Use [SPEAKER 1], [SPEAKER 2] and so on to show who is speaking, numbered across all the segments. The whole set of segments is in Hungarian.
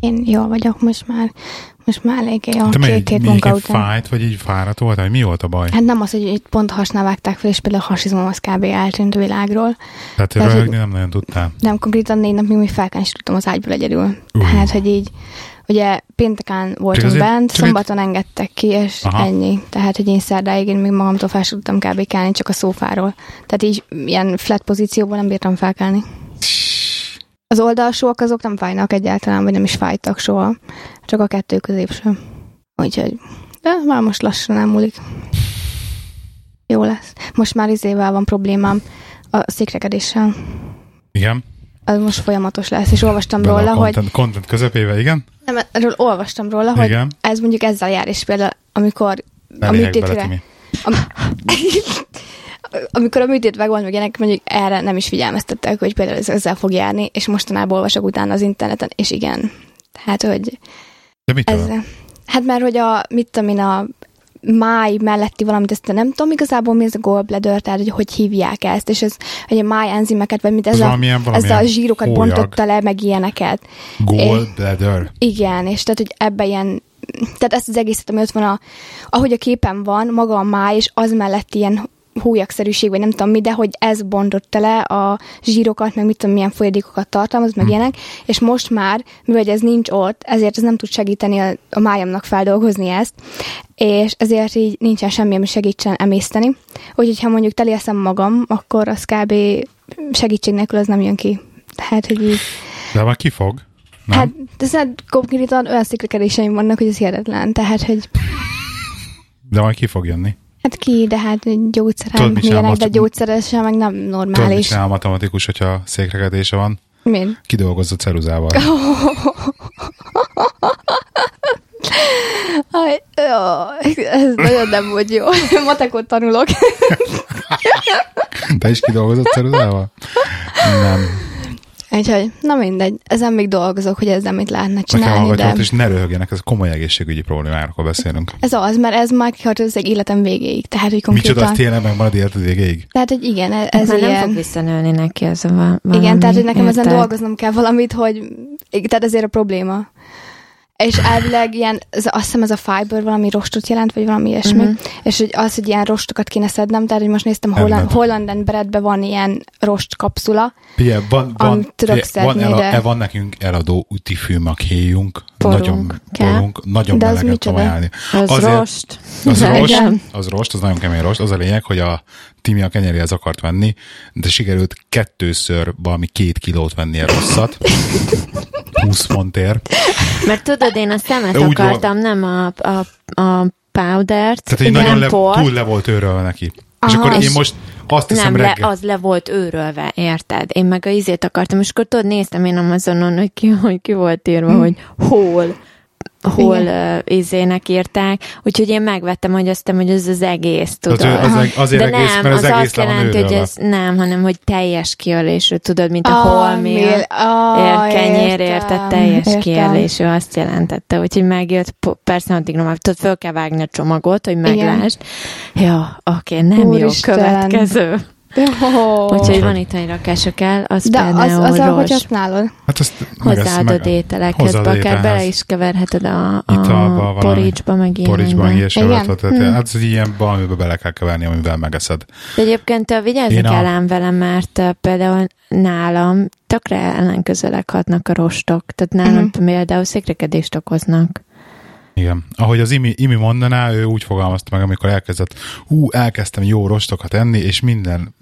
[SPEAKER 1] Én jól vagyok most már. Most már eléggé a
[SPEAKER 2] Te
[SPEAKER 1] két,
[SPEAKER 2] még,
[SPEAKER 1] két
[SPEAKER 2] még
[SPEAKER 1] munka után.
[SPEAKER 2] fájt, vagy így fáradt voltál? Mi volt a baj?
[SPEAKER 1] Hát nem az, hogy itt pont hasnál vágták fel, és például a hasizmom az kb. eltűnt a világról.
[SPEAKER 2] Tehát
[SPEAKER 1] tehát,
[SPEAKER 2] röhögni nem nagyon tudtál.
[SPEAKER 1] Nem konkrétan négy napig még fel is tudtam az ágyból egyedül.
[SPEAKER 2] Uh.
[SPEAKER 1] Hát, hogy így, ugye pénteken voltunk
[SPEAKER 2] azért-
[SPEAKER 1] bent,
[SPEAKER 2] csak
[SPEAKER 1] szombaton engedtek ki, és
[SPEAKER 2] Aha.
[SPEAKER 1] ennyi. Tehát, hogy én szerdáig én még magamtól fel tudtam kb. kelni, csak a szófáról. Tehát így ilyen flat pozícióból nem bírtam felkelni. Az oldalsóak azok nem fájnak egyáltalán, vagy nem is fájtak soha. Csak a kettő középső. Úgyhogy, de már most lassan elmúlik. Jó lesz. Most már izével van problémám a székrekedéssel.
[SPEAKER 2] Igen?
[SPEAKER 1] Az most folyamatos lesz, és olvastam
[SPEAKER 2] Bele
[SPEAKER 1] róla,
[SPEAKER 2] a
[SPEAKER 1] hogy
[SPEAKER 2] content, content közepébe, igen?
[SPEAKER 1] nem, erről olvastam róla, hogy
[SPEAKER 2] Igen.
[SPEAKER 1] ez mondjuk ezzel jár, és például amikor
[SPEAKER 2] Ne
[SPEAKER 1] a
[SPEAKER 2] bele,
[SPEAKER 1] műtétre,
[SPEAKER 2] Timi.
[SPEAKER 1] amikor a műtét megvan, meg ilyenek, mondjuk erre nem is figyelmeztettek, hogy például ez ezzel fog járni, és mostanában olvasok utána az interneten, és igen. Tehát, hogy
[SPEAKER 2] De mit
[SPEAKER 1] ez, hát mert hogy a, mit tudom én, a máj melletti valamit, ezt nem tudom igazából mi ez a gallbladder, tehát hogy hogy hívják ezt, és ez, hogy a máj enzimeket, vagy mit ez,
[SPEAKER 2] Ez
[SPEAKER 1] a,
[SPEAKER 2] valamilyen-
[SPEAKER 1] ez a
[SPEAKER 2] valamilyen
[SPEAKER 1] zsírokat
[SPEAKER 2] hólyag.
[SPEAKER 1] bontotta le, meg ilyeneket.
[SPEAKER 2] Gallbladder.
[SPEAKER 1] Igen, és tehát, hogy ebbe ilyen, tehát ezt az egészet, ami ott van, a, ahogy a képen van, maga a máj, és az mellett ilyen hólyagszerűség, vagy nem tudom mi, de hogy ez bontotta le a zsírokat, meg mit tudom, milyen folyadékokat tartalmaz, meg ilyenek, és most már, mivel ez nincs ott, ezért ez nem tud segíteni a, a májamnak feldolgozni ezt, és ezért így nincsen semmi, ami segítsen emészteni. Úgyhogy ha mondjuk teli eszem magam, akkor az kb. segítség nélkül az nem jön ki. Tehát, hogy így
[SPEAKER 2] De már kifog. Nem?
[SPEAKER 1] Hát, de konkrétan olyan sziklekedéseim vannak, hogy ez hihetetlen. Tehát, hogy
[SPEAKER 2] De majd ki fog jönni.
[SPEAKER 1] Hát ki, de hát gyógyszerem, de
[SPEAKER 2] mat-
[SPEAKER 1] gyógyszeresen meg nem
[SPEAKER 2] Tudod, mit
[SPEAKER 1] normális.
[SPEAKER 2] csinál a matematikus, hogyha székrekedése van?
[SPEAKER 1] Min?
[SPEAKER 2] Kidolgozza ceruzával.
[SPEAKER 1] Aj, jó, ez nagyon nem volt jó. Matekot tanulok.
[SPEAKER 2] Te is kidolgozott ceruzával? Nem.
[SPEAKER 1] Úgyhogy, na mindegy, ezen még dolgozok, hogy ezzel mit lehetne csinálni, de
[SPEAKER 2] és ne röhögjenek, ez komoly egészségügyi problémáról beszélünk.
[SPEAKER 1] ez az, mert ez már kihatott életem végéig. Tehát, hogy
[SPEAKER 2] Micsoda,
[SPEAKER 1] konkrétan...
[SPEAKER 2] az tényleg megmarad életed végéig?
[SPEAKER 1] Tehát, hogy igen, ez,
[SPEAKER 3] Ez
[SPEAKER 1] ez
[SPEAKER 3] már nem
[SPEAKER 1] ilyen...
[SPEAKER 3] fog visszanőni neki az a va- valami.
[SPEAKER 1] Igen, tehát hogy nekem ezen
[SPEAKER 3] érted?
[SPEAKER 1] dolgoznom kell valamit, hogy tehát ezért a probléma. És elvileg ilyen, ez, azt hiszem ez a fiber valami rostot jelent, vagy valami ilyesmi, uh-huh. és hogy az, hogy ilyen rostokat kéne szednem, tehát hogy most néztem. Holland, Holland Breadben van ilyen rost kapszula,
[SPEAKER 2] Figyelj, van, van, figyelj, van, ela,
[SPEAKER 1] de-
[SPEAKER 2] e, van nekünk eladó útifűmakhéjunk.
[SPEAKER 3] Porunk
[SPEAKER 2] Nagyon
[SPEAKER 3] kell.
[SPEAKER 2] porunk, nagyon
[SPEAKER 1] De az
[SPEAKER 2] meleget tudom.
[SPEAKER 3] Az
[SPEAKER 2] Azért-
[SPEAKER 3] rost.
[SPEAKER 2] Az rost, az rost, az nagyon kemény rost. Az a lényeg, hogy a Timi a kenyéréhez akart venni, de sikerült kettőször valami két kilót venni a rosszat. 20 fontért.
[SPEAKER 3] Mert tudod, én a szemet
[SPEAKER 2] úgy
[SPEAKER 3] akartam, nem a, a, a powdert,
[SPEAKER 2] Tehát,
[SPEAKER 3] nem
[SPEAKER 2] nagyon le, túl le volt őrölve neki. És
[SPEAKER 1] Aha,
[SPEAKER 2] akkor én
[SPEAKER 1] és-
[SPEAKER 2] most azt hiszem
[SPEAKER 3] nem, le,
[SPEAKER 2] reggel.
[SPEAKER 3] az le volt őrölve, érted? Én meg a izét akartam, és akkor tudod, néztem én Amazonon, hogy ki, hogy ki volt írva, hogy hol hol uh, izének írták, úgyhogy én megvettem, hogy azt hogy ez az egész, tudod.
[SPEAKER 2] Az, az, az, azért
[SPEAKER 3] De
[SPEAKER 2] egész,
[SPEAKER 3] nem,
[SPEAKER 2] mert az,
[SPEAKER 3] az
[SPEAKER 2] egész
[SPEAKER 3] azt jelenti, hogy ez nem, hanem hogy teljes kiölésű, tudod, mint a holmél.
[SPEAKER 1] mél- ah,
[SPEAKER 3] Ér kenyér,
[SPEAKER 1] értem,
[SPEAKER 3] érted, teljes
[SPEAKER 1] értem.
[SPEAKER 3] kijelésű, azt jelentette, úgyhogy megjött, persze addig nem, tudod, föl kell vágni a csomagot, hogy meglásd. Ja, oké, nem
[SPEAKER 1] Úristen.
[SPEAKER 3] jó következő.
[SPEAKER 1] Jó.
[SPEAKER 3] Úgyhogy van itt, hogy rakások el, az
[SPEAKER 1] De az,
[SPEAKER 3] például
[SPEAKER 1] az, ahogy használod.
[SPEAKER 2] Hát azt
[SPEAKER 3] Hozzáadod ételekhez, akár bele is keverheted a, a
[SPEAKER 2] Italba,
[SPEAKER 3] poricsba, meg
[SPEAKER 2] Poricsban
[SPEAKER 3] ilyenekbe.
[SPEAKER 2] ilyesmi
[SPEAKER 1] Igen?
[SPEAKER 2] alatt, tehát
[SPEAKER 1] Hmm.
[SPEAKER 2] hát ez ilyen valamiben bele kell keverni, amivel megeszed.
[SPEAKER 3] De egyébként te vigyázni
[SPEAKER 2] Én a-
[SPEAKER 3] kell ám velem, mert például nálam tökre ellenkezőleg hatnak a rostok. Tehát nálam
[SPEAKER 1] Mhm.
[SPEAKER 3] például székrekedést okoznak.
[SPEAKER 2] Igen. Ahogy az Imi, Imi mondaná, ő úgy fogalmazta meg, amikor elkezdett, hú, elkezdtem jó rostokat enni, és minden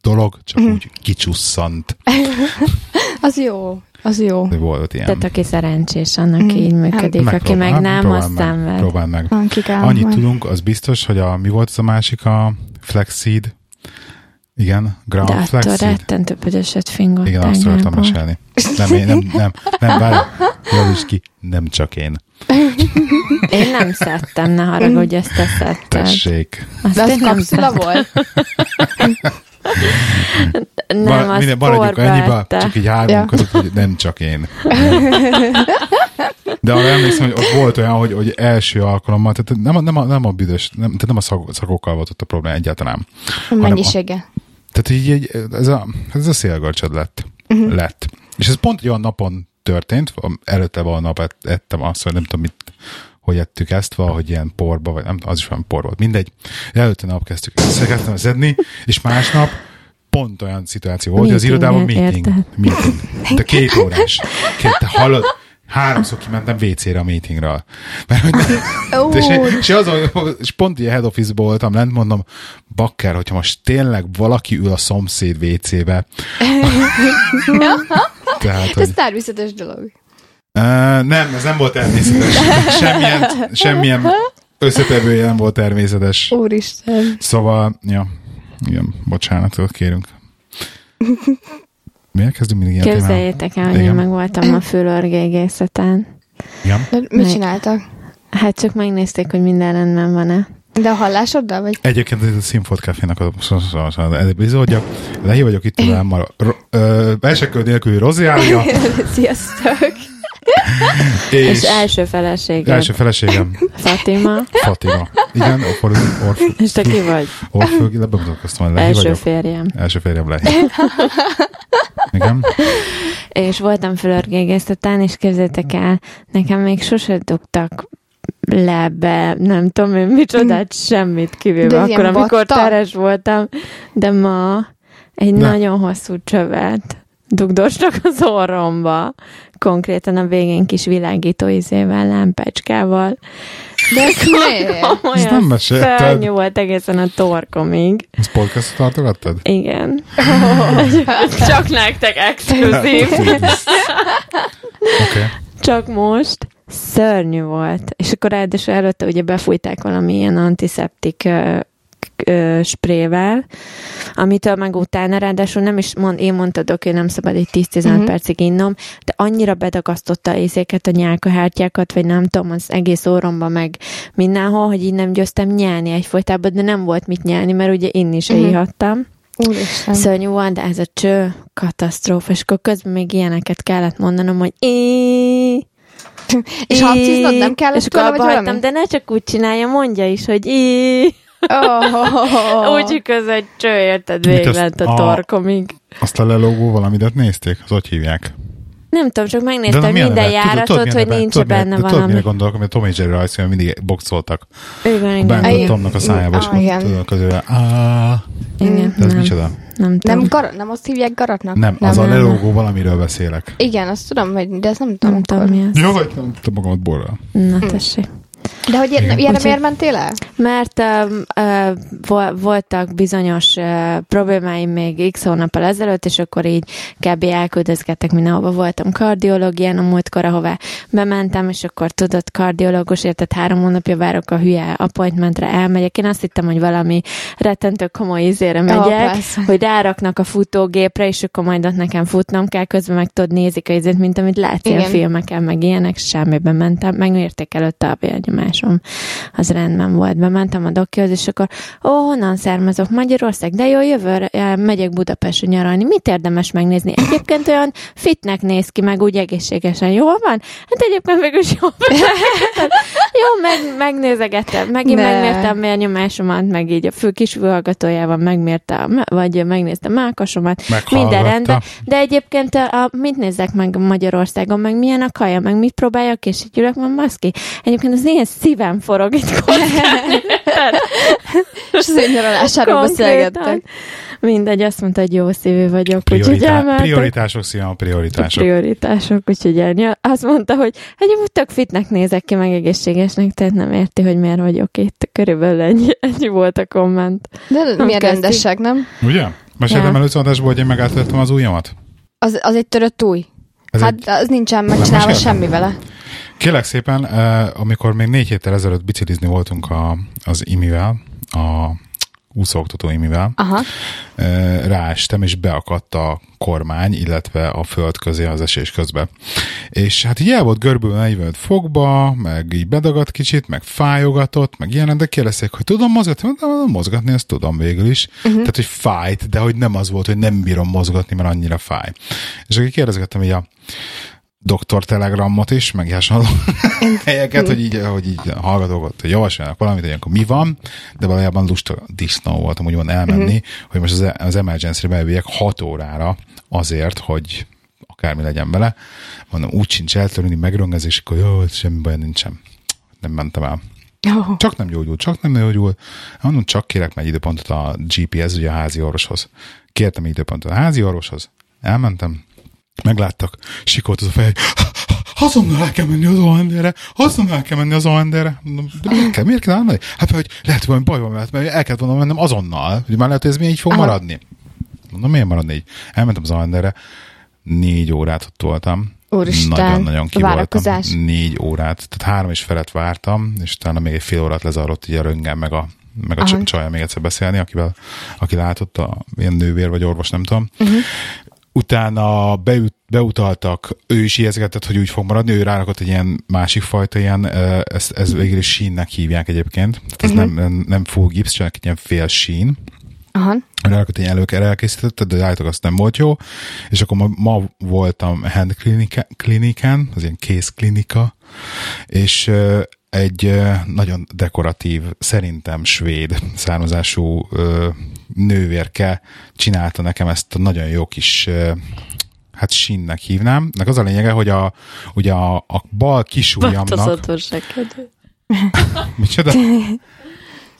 [SPEAKER 2] dolog csak
[SPEAKER 1] Mhm.
[SPEAKER 2] úgy kicsusszant.
[SPEAKER 1] Az jó. Az jó.
[SPEAKER 2] De Volt ilyen.
[SPEAKER 3] Tehát aki szerencsés, annak
[SPEAKER 1] Mhm.
[SPEAKER 3] így működik, aki
[SPEAKER 2] Megpróbál-
[SPEAKER 3] meg nem,
[SPEAKER 2] próbáld
[SPEAKER 3] azt
[SPEAKER 2] meg,
[SPEAKER 3] szenved.
[SPEAKER 2] Próbáld meg. Annyit
[SPEAKER 1] majd.
[SPEAKER 2] tudunk, az biztos, hogy a, mi volt az a másik, a flaxseed? Igen, ground
[SPEAKER 3] De attól
[SPEAKER 2] flaxseed.
[SPEAKER 3] rettentő büdöset fingott
[SPEAKER 2] Igen, azt akartam mesélni. Nem, én, nem, nem, nem, várj, javíts ki, nem csak én.
[SPEAKER 3] Én nem szedtem, ne haragudj, ezt te szedted.
[SPEAKER 2] Tessék.
[SPEAKER 3] Azt
[SPEAKER 1] De az kapszula volt?
[SPEAKER 3] Nem,
[SPEAKER 2] Val-
[SPEAKER 3] az
[SPEAKER 2] minden- maradjunk
[SPEAKER 3] porba
[SPEAKER 2] ennyibe,
[SPEAKER 3] ette.
[SPEAKER 2] csak így hárman
[SPEAKER 1] Ja.
[SPEAKER 2] között, hogy nem csak én. De arra emlékszem, hogy ott volt olyan, hogy, hogy első alkalommal, tehát nem a, nem a, nem a büdös, nem, tehát nem a szag, szagokkal volt ott a probléma egyáltalán.
[SPEAKER 1] A mennyisége.
[SPEAKER 2] Tehát így, így ez, a, ez a szélgörcsöd lett. Uh-huh. lett. És ez pont egy olyan napon történt, előtte van nap ett- ettem azt, vagy nem tudom mit, hogy ettük ezt, valahogy ilyen porba, vagy nem, az is van por volt, mindegy. Előtte nap kezdtük kezdtem szedni, és másnap pont olyan szituáció volt, hogy az irodában meeting,
[SPEAKER 3] érted.
[SPEAKER 2] meeting. De két órás. Két, te hallod, háromszor kimentem WC-re a meetingről. Mert, hogy
[SPEAKER 1] Ó,
[SPEAKER 2] és, és, azon, és pont ilyen head office voltam lent, mondom, bakker, hogyha most tényleg valaki ül a szomszéd WC-be. Tehát, hogy,
[SPEAKER 1] ez természetes dolog.
[SPEAKER 2] uh, nem, ez nem volt természetes. Semmilyen, semmilyen összetevője nem volt természetes.
[SPEAKER 1] Úristen.
[SPEAKER 2] Szóval, ja, igen, bocsánatot kérünk. Miért kezdünk mindig ilyen?
[SPEAKER 3] Képzeljétek el, hogy én meg voltam a fülörgégészeten.
[SPEAKER 2] Igen.
[SPEAKER 1] De mit
[SPEAKER 3] Meg-
[SPEAKER 1] csináltak?
[SPEAKER 3] Hát csak megnézték, hogy minden rendben van-e.
[SPEAKER 1] De a hallásoddal, vagy?
[SPEAKER 2] Egyébként ez a Színfolt Cafénak az epizódja. Lehi vagyok itt velem a verseköd nélküli Roziália,
[SPEAKER 1] Sziasztok!
[SPEAKER 2] és,
[SPEAKER 3] És első feleségem,
[SPEAKER 2] első feleségem
[SPEAKER 3] Fatima,
[SPEAKER 2] Fatima. Igen, orfő, orfő,
[SPEAKER 3] és te ki vagy?
[SPEAKER 2] orfő, lebemutatkoztam,
[SPEAKER 3] Első
[SPEAKER 2] vagyok.
[SPEAKER 3] férjem.
[SPEAKER 2] Első férjem Lehi. Igen.
[SPEAKER 3] És voltam fülörgégészeten, és képzeljétek el, nekem még sose dugtak le be, nem tudom én micsodát, semmit
[SPEAKER 1] De
[SPEAKER 3] kivéve akkor, amikor teres voltam, de ma egy
[SPEAKER 2] Ne.
[SPEAKER 3] nagyon hosszú csövet dugdostak az orromba, konkrétan a végén kis világító izével, lámpecskával. De ez
[SPEAKER 1] miért?
[SPEAKER 3] olyan
[SPEAKER 2] nem mesélted.
[SPEAKER 3] szörnyű volt egészen a torkomig.
[SPEAKER 2] Ezt podcastot tartogattad?
[SPEAKER 3] Igen. Csak nektek exkluzív.
[SPEAKER 2] Oké.
[SPEAKER 3] Csak most szörnyű volt. És akkor ráadásul előtte ugye befújták valamilyen antiszeptik ö, sprével, amitől meg utána ráadásul nem is mond, én mondtad, hogy nem szabad egy 10-15
[SPEAKER 1] Mhm.
[SPEAKER 3] uh-huh. percig innom, de annyira bedagasztotta észéket, a nyálkahártyákat, vagy nem tudom, az egész orromba meg mindenhol, hogy így nem győztem nyelni egyfolytában, de nem volt mit nyelni, mert ugye se
[SPEAKER 1] Mhm.
[SPEAKER 3] uh-huh. ihattam.
[SPEAKER 1] Úristen.
[SPEAKER 3] Szörnyű volt, de ez a cső katasztrófa, és akkor közben még ilyeneket kellett mondanom, hogy é,
[SPEAKER 1] És
[SPEAKER 3] í,
[SPEAKER 1] hangciznod nem kellett
[SPEAKER 3] És akkor abba hagytam, de ne csak úgy csinálja, mondja is, hogy í.
[SPEAKER 1] Oh.
[SPEAKER 3] Úgy, egy cső, érted, végig lett a
[SPEAKER 2] a-
[SPEAKER 3] torkomig.
[SPEAKER 2] Azt a lelógó valamidet nézték? Az hogy hívják?
[SPEAKER 3] Nem tudom, csak megnéztem
[SPEAKER 2] milyen
[SPEAKER 3] minden
[SPEAKER 2] neve? Tudod-
[SPEAKER 3] járatot,
[SPEAKER 2] milyen
[SPEAKER 3] hogy
[SPEAKER 2] neve?
[SPEAKER 3] nincs
[SPEAKER 2] Tudod,
[SPEAKER 3] benne
[SPEAKER 2] de Tudod,
[SPEAKER 3] valami.
[SPEAKER 2] mire gondolok, amit Tom és Jerry rajzfilm mindig boxoltak.
[SPEAKER 3] Igen, igen.
[SPEAKER 2] A Tomnak a szájába, és
[SPEAKER 1] Ah,
[SPEAKER 2] tudod, közül,
[SPEAKER 3] igen
[SPEAKER 2] de ez
[SPEAKER 3] nem,
[SPEAKER 2] micsoda?
[SPEAKER 3] nem tudom.
[SPEAKER 1] Nem, gar- nem azt hívják garatnak?
[SPEAKER 2] Nem, az
[SPEAKER 3] Nem,
[SPEAKER 2] a
[SPEAKER 3] nem,
[SPEAKER 2] lelógó valamiről beszélek.
[SPEAKER 1] Igen, azt tudom, hogy, de ezt nem tudom.
[SPEAKER 3] nem tudom, mi az.
[SPEAKER 2] Jó, vagy nem tudom magamat borral.
[SPEAKER 3] Na, tessék.
[SPEAKER 1] De hogy ilyen, ilyenre miért mentél el?
[SPEAKER 3] Mert uh, uh, vo- voltak bizonyos uh, problémáim még x hónappal ezelőtt, és akkor így kb. elküldözgettek mindenhova. Voltam kardiológián a múltkor, ahová bementem, és akkor tudott kardiológus, érted három hónapja várok a hülye appointmentre, elmegyek. Én azt hittem, hogy valami rettentő komoly izére megyek,
[SPEAKER 1] persze.
[SPEAKER 3] hogy ráraknak a futógépre, és akkor majd ott nekem futnom kell, közben meg tudod, nézik a izét, mint amit látsz ilyen
[SPEAKER 1] Igen.
[SPEAKER 3] filmeken, meg ilyenek, semmiben mentem, megmérték előtte a vérnyomásom. Az rendben volt. Bementem a dokihoz, és akkor, ó, honnan származok? Magyarország, de jó, jövőre eh, megyek Budapestre nyaralni. Mit érdemes megnézni? Egyébként olyan fitnek néz ki, meg úgy egészségesen. Jól van? Hát egyébként végül is jó. jó, meg, megnézegettem. Megint
[SPEAKER 1] Ne.
[SPEAKER 3] megmértem a vérnyomásomat, meg így a fő kis fülhallgatójával megmértem, vagy megnéztem mákasomat. Minden rendben. De egyébként a, a, mit nézzek meg Magyarországon, meg milyen a kaja, meg mit próbáljak, és így ülök, van maszki. Egyébként az én szívem forog itt.
[SPEAKER 1] És az én nyaralásáról beszélgettek.
[SPEAKER 3] Mindegy, azt mondta, hogy jó szívű vagyok, úgyhogy
[SPEAKER 2] Prioritá-
[SPEAKER 3] elmentem.
[SPEAKER 2] prioritások, szia, a prioritások.
[SPEAKER 3] Prioritások, úgyhogy elnyel. Azt mondta, hogy egyébként tök fitnek nézek ki, meg egészségesnek, tehát nem érti, hogy miért vagyok itt. Körülbelül ennyi, ennyi volt a komment.
[SPEAKER 1] De milyen
[SPEAKER 3] kezdjük.
[SPEAKER 1] rendesek, nem?
[SPEAKER 2] Ugye? Meséltem
[SPEAKER 3] Ja.
[SPEAKER 2] először adásból, hogy én megállítottam az ujjamat?
[SPEAKER 1] Az, az egy törött új.
[SPEAKER 2] Ez
[SPEAKER 1] hát
[SPEAKER 2] egy-
[SPEAKER 1] az nincsen megcsinálva semmi vele.
[SPEAKER 2] Kérlek szépen, eh, amikor még négy héttel ezelőtt biciklizni voltunk a, az imivel, a úszóoktató imivel,
[SPEAKER 1] Aha.
[SPEAKER 2] eh, ráestem, és beakadt a kormány, illetve a föld közé az esés közben. És hát így el volt görbülve 45 fokba, meg így bedagadt kicsit, meg fájogatott, meg ilyen, de kérdezték, hogy tudom mozgatni? Mondtam, mozgatni, ezt tudom végül is. Uh-huh. Tehát, hogy fájt, de hogy nem az volt, hogy nem bírom mozgatni, mert annyira fáj. És akkor kérdezgettem így a doktor telegramot is, meg hasonló helyeket, hogy így, hogy így hallgatók ott, hogy javasoljanak valamit, hogy akkor mi van, de valójában lusta disznó voltam úgymond elmenni, uh-huh. hogy most az, az emergency-re bevigyek 6 órára azért, hogy akármi legyen vele. Mondom, úgy sincs eltörni, megröngezés, akkor jó, semmi baj nincsen. Nem mentem el.
[SPEAKER 1] Oh.
[SPEAKER 2] Csak nem gyógyul, csak nem gyógyul. Mondom, csak kérek meg időpontot a GPS, ugye a házi orvoshoz. Kértem időpontot a házi orvoshoz, elmentem, megláttak, sikolt az a fej, azonnal el kell menni az OND-re, azonnal el kell menni az. Mondom, de miért kell, miért kell elmenni? Hát, hogy lehet, hogy valami baj van, mert el kellett volna mennem azonnal, hogy már lehet, hogy ez mi így fog
[SPEAKER 1] Aha.
[SPEAKER 2] maradni. Mondom, miért maradni így? Elmentem az OND-re, négy órát ott voltam.
[SPEAKER 1] Úristen,
[SPEAKER 2] Nagyon-nagyon
[SPEAKER 1] várakozás.
[SPEAKER 2] Négy órát, tehát három és felet vártam, és utána még egy fél órát lezarott így a röngen, meg a, meg a
[SPEAKER 1] Aha.
[SPEAKER 2] csa- csajjal még egyszer beszélni, akivel, aki látott, a, ilyen nővér vagy orvos, nem tudom. Uh-huh. Utána beüt, beutaltak, ő is ijeszgetett, hogy úgy fog maradni, ő rárakott egy ilyen másik fajta ilyen, ö, ez, végül is sínnek hívják egyébként, tehát ez uh-huh. nem, nem, full gips, csak egy ilyen fél sín,
[SPEAKER 1] Aha.
[SPEAKER 2] rárakott egy előkere elkészítette, de állítólag azt nem volt jó, és akkor ma, ma voltam hand klinika, klinikán, az ilyen kézklinika, és ö, egy nagyon dekoratív, szerintem svéd származású nővérke csinálta nekem ezt a nagyon jó kis hát sínnek hívnám. Nek az a lényege, hogy a, ugye a, a bal kisujjamnak... Micsoda?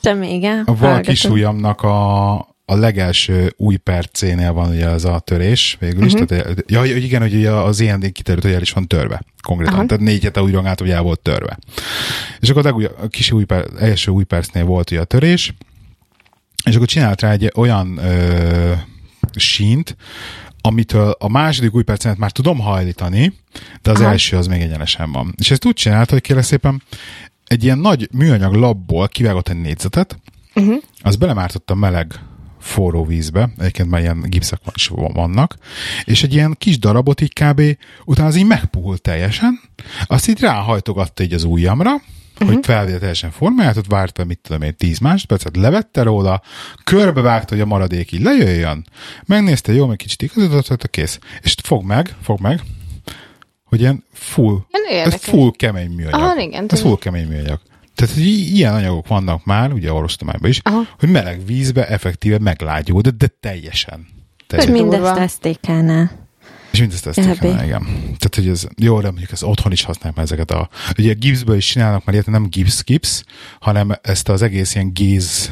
[SPEAKER 3] Semmi, igen.
[SPEAKER 2] A bal kisujjamnak a, a legelső új percénél van ugye az a törés végül is. Uh-huh. Tehát, ja, igen, hogy ugye az IND kiterült, hogy el is van törve konkrétan.
[SPEAKER 1] Aha.
[SPEAKER 2] Tehát négy hete úgy rongált, hogy el volt törve. És akkor a, legúj, a kis új per, első új percnél volt ugye a törés, és akkor csinált rá egy olyan ö, sínt, amitől a második új percenet már tudom hajlítani, de az
[SPEAKER 1] Aha.
[SPEAKER 2] első az még egyenesen van. És ezt úgy csinálta, hogy kérlek szépen egy ilyen nagy műanyag labból kivágott egy négyzetet,
[SPEAKER 1] Uh-huh.
[SPEAKER 2] az belemártotta meleg forró vízbe, egyébként már ilyen gipszak van- is vannak, és egy ilyen kis darabot így kb. utána az így megpuhult teljesen, azt így ráhajtogatta így az ujjamra, uh-huh. hogy felvéve teljesen formáját, ott várta, mit tudom én, 10 másodpercet, levette róla, körbevágta, hogy a maradék így lejöjjön, megnézte, jó, meg kicsit igazodott, a kész. És fog meg, fog meg, hogy ilyen full, ez full kemény műanyag.
[SPEAKER 1] Aha, igen,
[SPEAKER 2] ez full kemény műanyag. Tehát hogy ilyen anyagok vannak már, ugye orvostudományban is,
[SPEAKER 1] Aha.
[SPEAKER 2] hogy meleg vízbe effektíve meglágyul, de, de teljesen.
[SPEAKER 3] És
[SPEAKER 2] teljesen.
[SPEAKER 3] mindezt
[SPEAKER 1] Durva.
[SPEAKER 3] STK-nál.
[SPEAKER 2] És mindezt ezt igen. Tehát, hogy ez jó, de mondjuk ez otthon is használják már ezeket a... Ugye gipszből is csinálnak már ilyet, nem gipsz-gipsz, hanem ezt az egész ilyen géz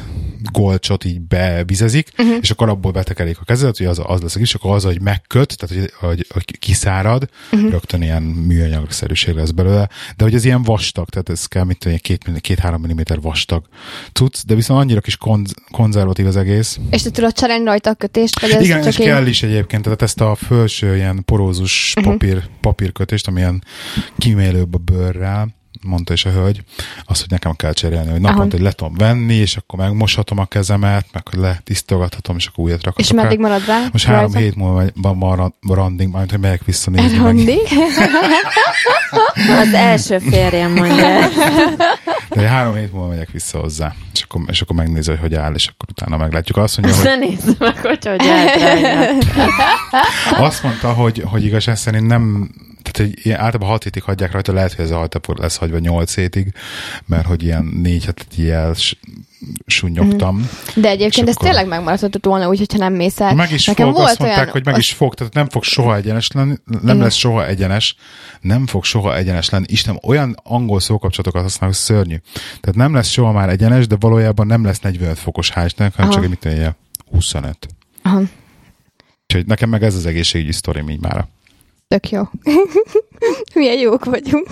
[SPEAKER 2] golcsot így bevizezik, uh-huh. és akkor abból betekerik a kezedet, hogy az, az lesz a kis, akkor az, hogy megköt, tehát hogy, hogy, hogy kiszárad, uh-huh. rögtön ilyen műanyagszerűség lesz belőle, de hogy ez ilyen vastag, tehát ez kell, mint egy két, két-három milliméter vastag cucc, de viszont annyira kis konz, konzervatív az egész,
[SPEAKER 1] És te tudod cserélni rajta a kötést? Vagy ez
[SPEAKER 2] igen,
[SPEAKER 1] csak
[SPEAKER 2] és
[SPEAKER 1] én...
[SPEAKER 2] kell is egyébként, tehát ezt a felső ilyen porózus
[SPEAKER 1] Mhm.
[SPEAKER 2] papír, papírkötést, ami ilyen kimélőbb a bőrrel, mondta is a hölgy, azt, hogy nekem kell cserélni, hogy naponta, hogy le tudom venni, és akkor megmoshatom a kezemet, meg hogy letisztogathatom, és akkor újat rakhatok
[SPEAKER 1] És meddig marad rá?
[SPEAKER 2] Most három
[SPEAKER 1] rajta?
[SPEAKER 2] hét múlva van van randing, majd hogy megyek visszanézni.
[SPEAKER 1] Randi?
[SPEAKER 3] Az első férjem mondja.
[SPEAKER 2] De három hét múlva megyek vissza hozzá, és akkor, és akkor megnézi, hogy hogy áll, és akkor utána meglátjuk. Azt mondja, hogy
[SPEAKER 3] nézd meg, hogy hogy állt.
[SPEAKER 2] Azt mondta, hogy, hogy igazság szerint nem, tehát hogy ilyen általában 6 hétig hagyják rajta, lehet, hogy ez a hajtapor lesz hagyva 8 hétig, mert hogy ilyen 4 hetet el sunyogtam.
[SPEAKER 1] De egyébként ez
[SPEAKER 2] akkor-
[SPEAKER 1] tényleg megmaradhatott volna úgy, hogyha nem mész el.
[SPEAKER 2] Meg is
[SPEAKER 1] Nekem
[SPEAKER 2] fog,
[SPEAKER 1] volt
[SPEAKER 2] azt mondták,
[SPEAKER 1] olyan,
[SPEAKER 2] hogy meg is fog, tehát nem fog soha egyenes lenni, nem
[SPEAKER 1] Igen.
[SPEAKER 2] lesz soha egyenes, nem fog soha egyenes lenni. Isten, olyan angol szókapcsolatokat használnak, hogy szörnyű. Tehát nem lesz soha már egyenes, de valójában nem lesz 45 fokos házsnak, hanem
[SPEAKER 1] Aha.
[SPEAKER 2] csak mit mondja, 25.
[SPEAKER 1] Aha,
[SPEAKER 2] Úgyhogy nekem meg ez az egészségügyi sztorim így már.
[SPEAKER 1] Tök jó. Milyen jók vagyunk.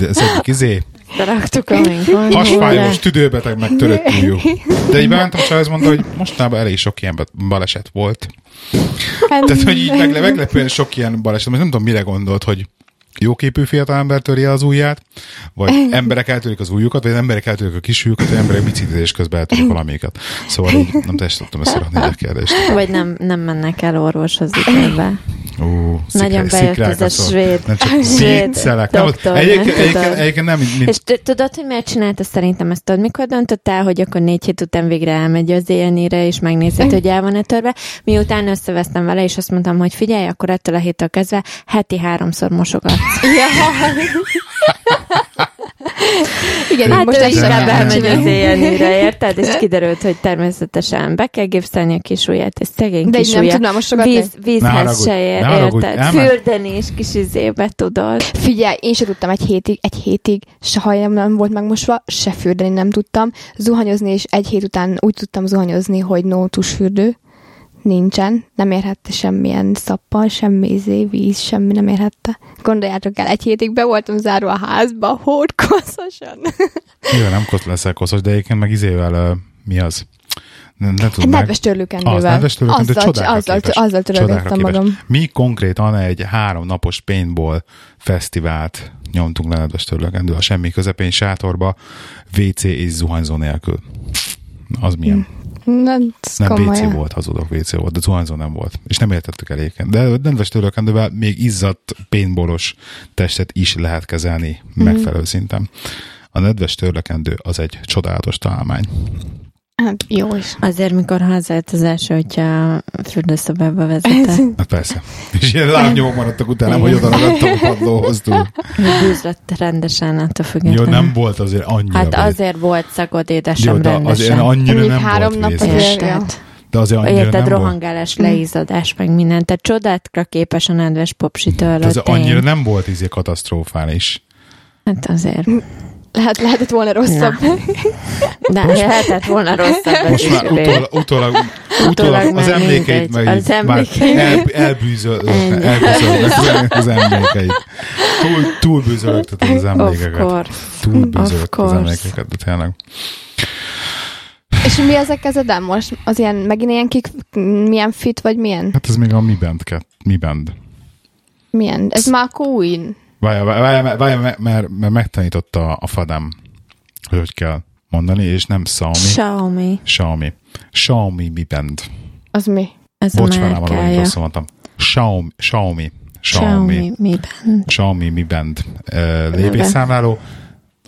[SPEAKER 2] De ez egyik izé,
[SPEAKER 3] Beraktuk, van.
[SPEAKER 2] hasfájós, tüdőbeteg, meg törött ujjú. De így bementem, csak azt mondta, hogy mostanában elég sok ilyen baleset volt.
[SPEAKER 1] Hát,
[SPEAKER 2] Tehát, hogy így megle- meglepően sok ilyen baleset, most nem tudom, mire gondolt, hogy jóképű fiatalember töri az ujját, vagy emberek eltörik az ujjukat, vagy emberek eltörik a kis ujjukat, vagy emberek biciklizés közben eltörik valamiket. Szóval így nem teljesen tudtam összerakni egy kérdést.
[SPEAKER 3] Vagy nem, nem mennek el orvoshoz időbe.
[SPEAKER 2] Ó,
[SPEAKER 3] Nagyon bejött ez a svéd.
[SPEAKER 2] Nem csak
[SPEAKER 3] svéd
[SPEAKER 2] egyébként,
[SPEAKER 3] nem
[SPEAKER 2] mint,
[SPEAKER 3] És tudod, hogy miért csinálta szerintem ezt? Tudod, mikor döntött el, hogy akkor négy hét után végre elmegy az élnire, és megnézhet, hogy el van-e törve. Miután összevesztem vele, és azt mondtam, hogy figyelj, akkor ettől a héttől kezdve heti háromszor mosogatsz.
[SPEAKER 1] Ja, Igen,
[SPEAKER 3] Hát
[SPEAKER 1] most
[SPEAKER 3] inkább elmegy az éjjelnyire, érted? És kiderült, hogy természetesen be kell gipszelni a kis ujját, és szegény
[SPEAKER 1] De így
[SPEAKER 3] kis
[SPEAKER 1] nem tudnám.
[SPEAKER 3] Víz, vízhez se ér, érted? Fürdeni is kis izébe tudod.
[SPEAKER 1] Figyelj, én se tudtam egy hétig, egy hétig, se hajam nem volt megmosva, se fürdeni nem tudtam. Zuhanyozni is egy hét után úgy tudtam zuhanyozni, hogy no tusfürdő. Nincsen, nem érhette semmilyen szappal, semmi izé, víz, semmi nem érhette. Gondoljátok el, egy hétig be voltam zárva a házba, hódkoszosan.
[SPEAKER 2] Jó, nem kosz leszel koszos, de egyébként meg izével, uh, mi az? Nem, nem tudom
[SPEAKER 1] nedves törlőkendővel.
[SPEAKER 2] Az nedves törlőkendő
[SPEAKER 1] azzal,
[SPEAKER 2] csodákra
[SPEAKER 1] azzal,
[SPEAKER 2] képes.
[SPEAKER 1] azzal
[SPEAKER 2] Csodákra
[SPEAKER 1] törölgettem
[SPEAKER 2] képes.
[SPEAKER 1] magam.
[SPEAKER 2] Mi konkrétan egy három napos paintball fesztivált nyomtunk le nedves törlőkendő a semmi közepén sátorba, WC és zuhanyzó nélkül. Az milyen?
[SPEAKER 1] Na,
[SPEAKER 2] Nem
[SPEAKER 1] Mm, komolyan.
[SPEAKER 2] WC volt, hazudok, WC volt, de zuhanyzó nem volt. És nem értettük el egyébként. De nedves törlőkendővel még izzadt paintballos testet is lehet kezelni
[SPEAKER 1] Mhm.
[SPEAKER 2] megfelelő szinten. A nedves törlőkendő az egy csodálatos találmány.
[SPEAKER 1] Hát, jó is.
[SPEAKER 3] Azért, mikor hazajött az első, hogyha a fürdőszobába vezette,
[SPEAKER 2] Hát persze. És ilyen lábnyomok maradtak utána, hogy oda ragadtam a padlóhoz túl.
[SPEAKER 3] bűzlött rendesen attól
[SPEAKER 2] Jó,
[SPEAKER 3] függetlenül.
[SPEAKER 2] nem volt azért annyira.
[SPEAKER 3] Hát azért volt szagod
[SPEAKER 2] Jó,
[SPEAKER 3] édesem
[SPEAKER 2] de azért
[SPEAKER 3] rendesen.
[SPEAKER 2] annyira
[SPEAKER 1] Még
[SPEAKER 2] nem
[SPEAKER 1] három
[SPEAKER 2] volt
[SPEAKER 1] nap
[SPEAKER 2] vészes.
[SPEAKER 1] azért-
[SPEAKER 3] Érted?
[SPEAKER 2] De azért annyira
[SPEAKER 3] Érted,
[SPEAKER 2] nem volt.
[SPEAKER 3] rohangálás, leízadás, meg minden. Tehát csodátra képes a nedves popsitől.
[SPEAKER 2] De azért annyira nem volt izé katasztrofális.
[SPEAKER 3] Hát azért.
[SPEAKER 1] Lehet, lehetett volna rosszabb.
[SPEAKER 3] De lehetett volna rosszabb ez
[SPEAKER 2] Most már utólag, utólag, utólag az
[SPEAKER 3] már
[SPEAKER 2] emlékeit
[SPEAKER 3] mindegy.
[SPEAKER 2] meg
[SPEAKER 3] Az
[SPEAKER 2] így már el, elbűzöl, elbűzölnek az emlékeit. Túl, túl bűzölögteted az emlékeket.
[SPEAKER 3] course.
[SPEAKER 2] Túl bűzölögteted az emlékeket, de tényleg.
[SPEAKER 1] És mi ezek kezeden most? Az ilyen, megint ilyen kik, milyen fit, vagy milyen?
[SPEAKER 2] Hát ez még a Mi Band, kett, mi band.
[SPEAKER 1] Milyen? Ez már akkor új.
[SPEAKER 2] Várjál, várjál, várjál, mert, mert, mert megtanította a fadám, hogy hogy kell mondani, és nem Xiaomi,
[SPEAKER 3] Xiaomi.
[SPEAKER 2] Xiaomi. Xiaomi Mi Band.
[SPEAKER 1] Az mi?
[SPEAKER 3] Ez
[SPEAKER 2] Bocs,
[SPEAKER 3] a márkája.
[SPEAKER 2] rosszul mondtam. Xiaomi, Xiaomi, Xiaomi,
[SPEAKER 3] Xiaomi. Miben?
[SPEAKER 2] Xiaomi Mi Band uh, lépésszámláló.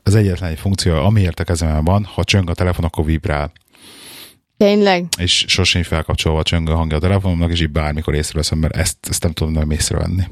[SPEAKER 2] Az egyetlen egy funkció, amiért a kezemben van, ha csöng a telefon, akkor vibrál.
[SPEAKER 1] Tényleg?
[SPEAKER 2] És sosincs felkapcsolva a csöngő hangja a telefonomnak, és így bármikor észreveszem, mert ezt, ezt nem tudom nem észrevenni.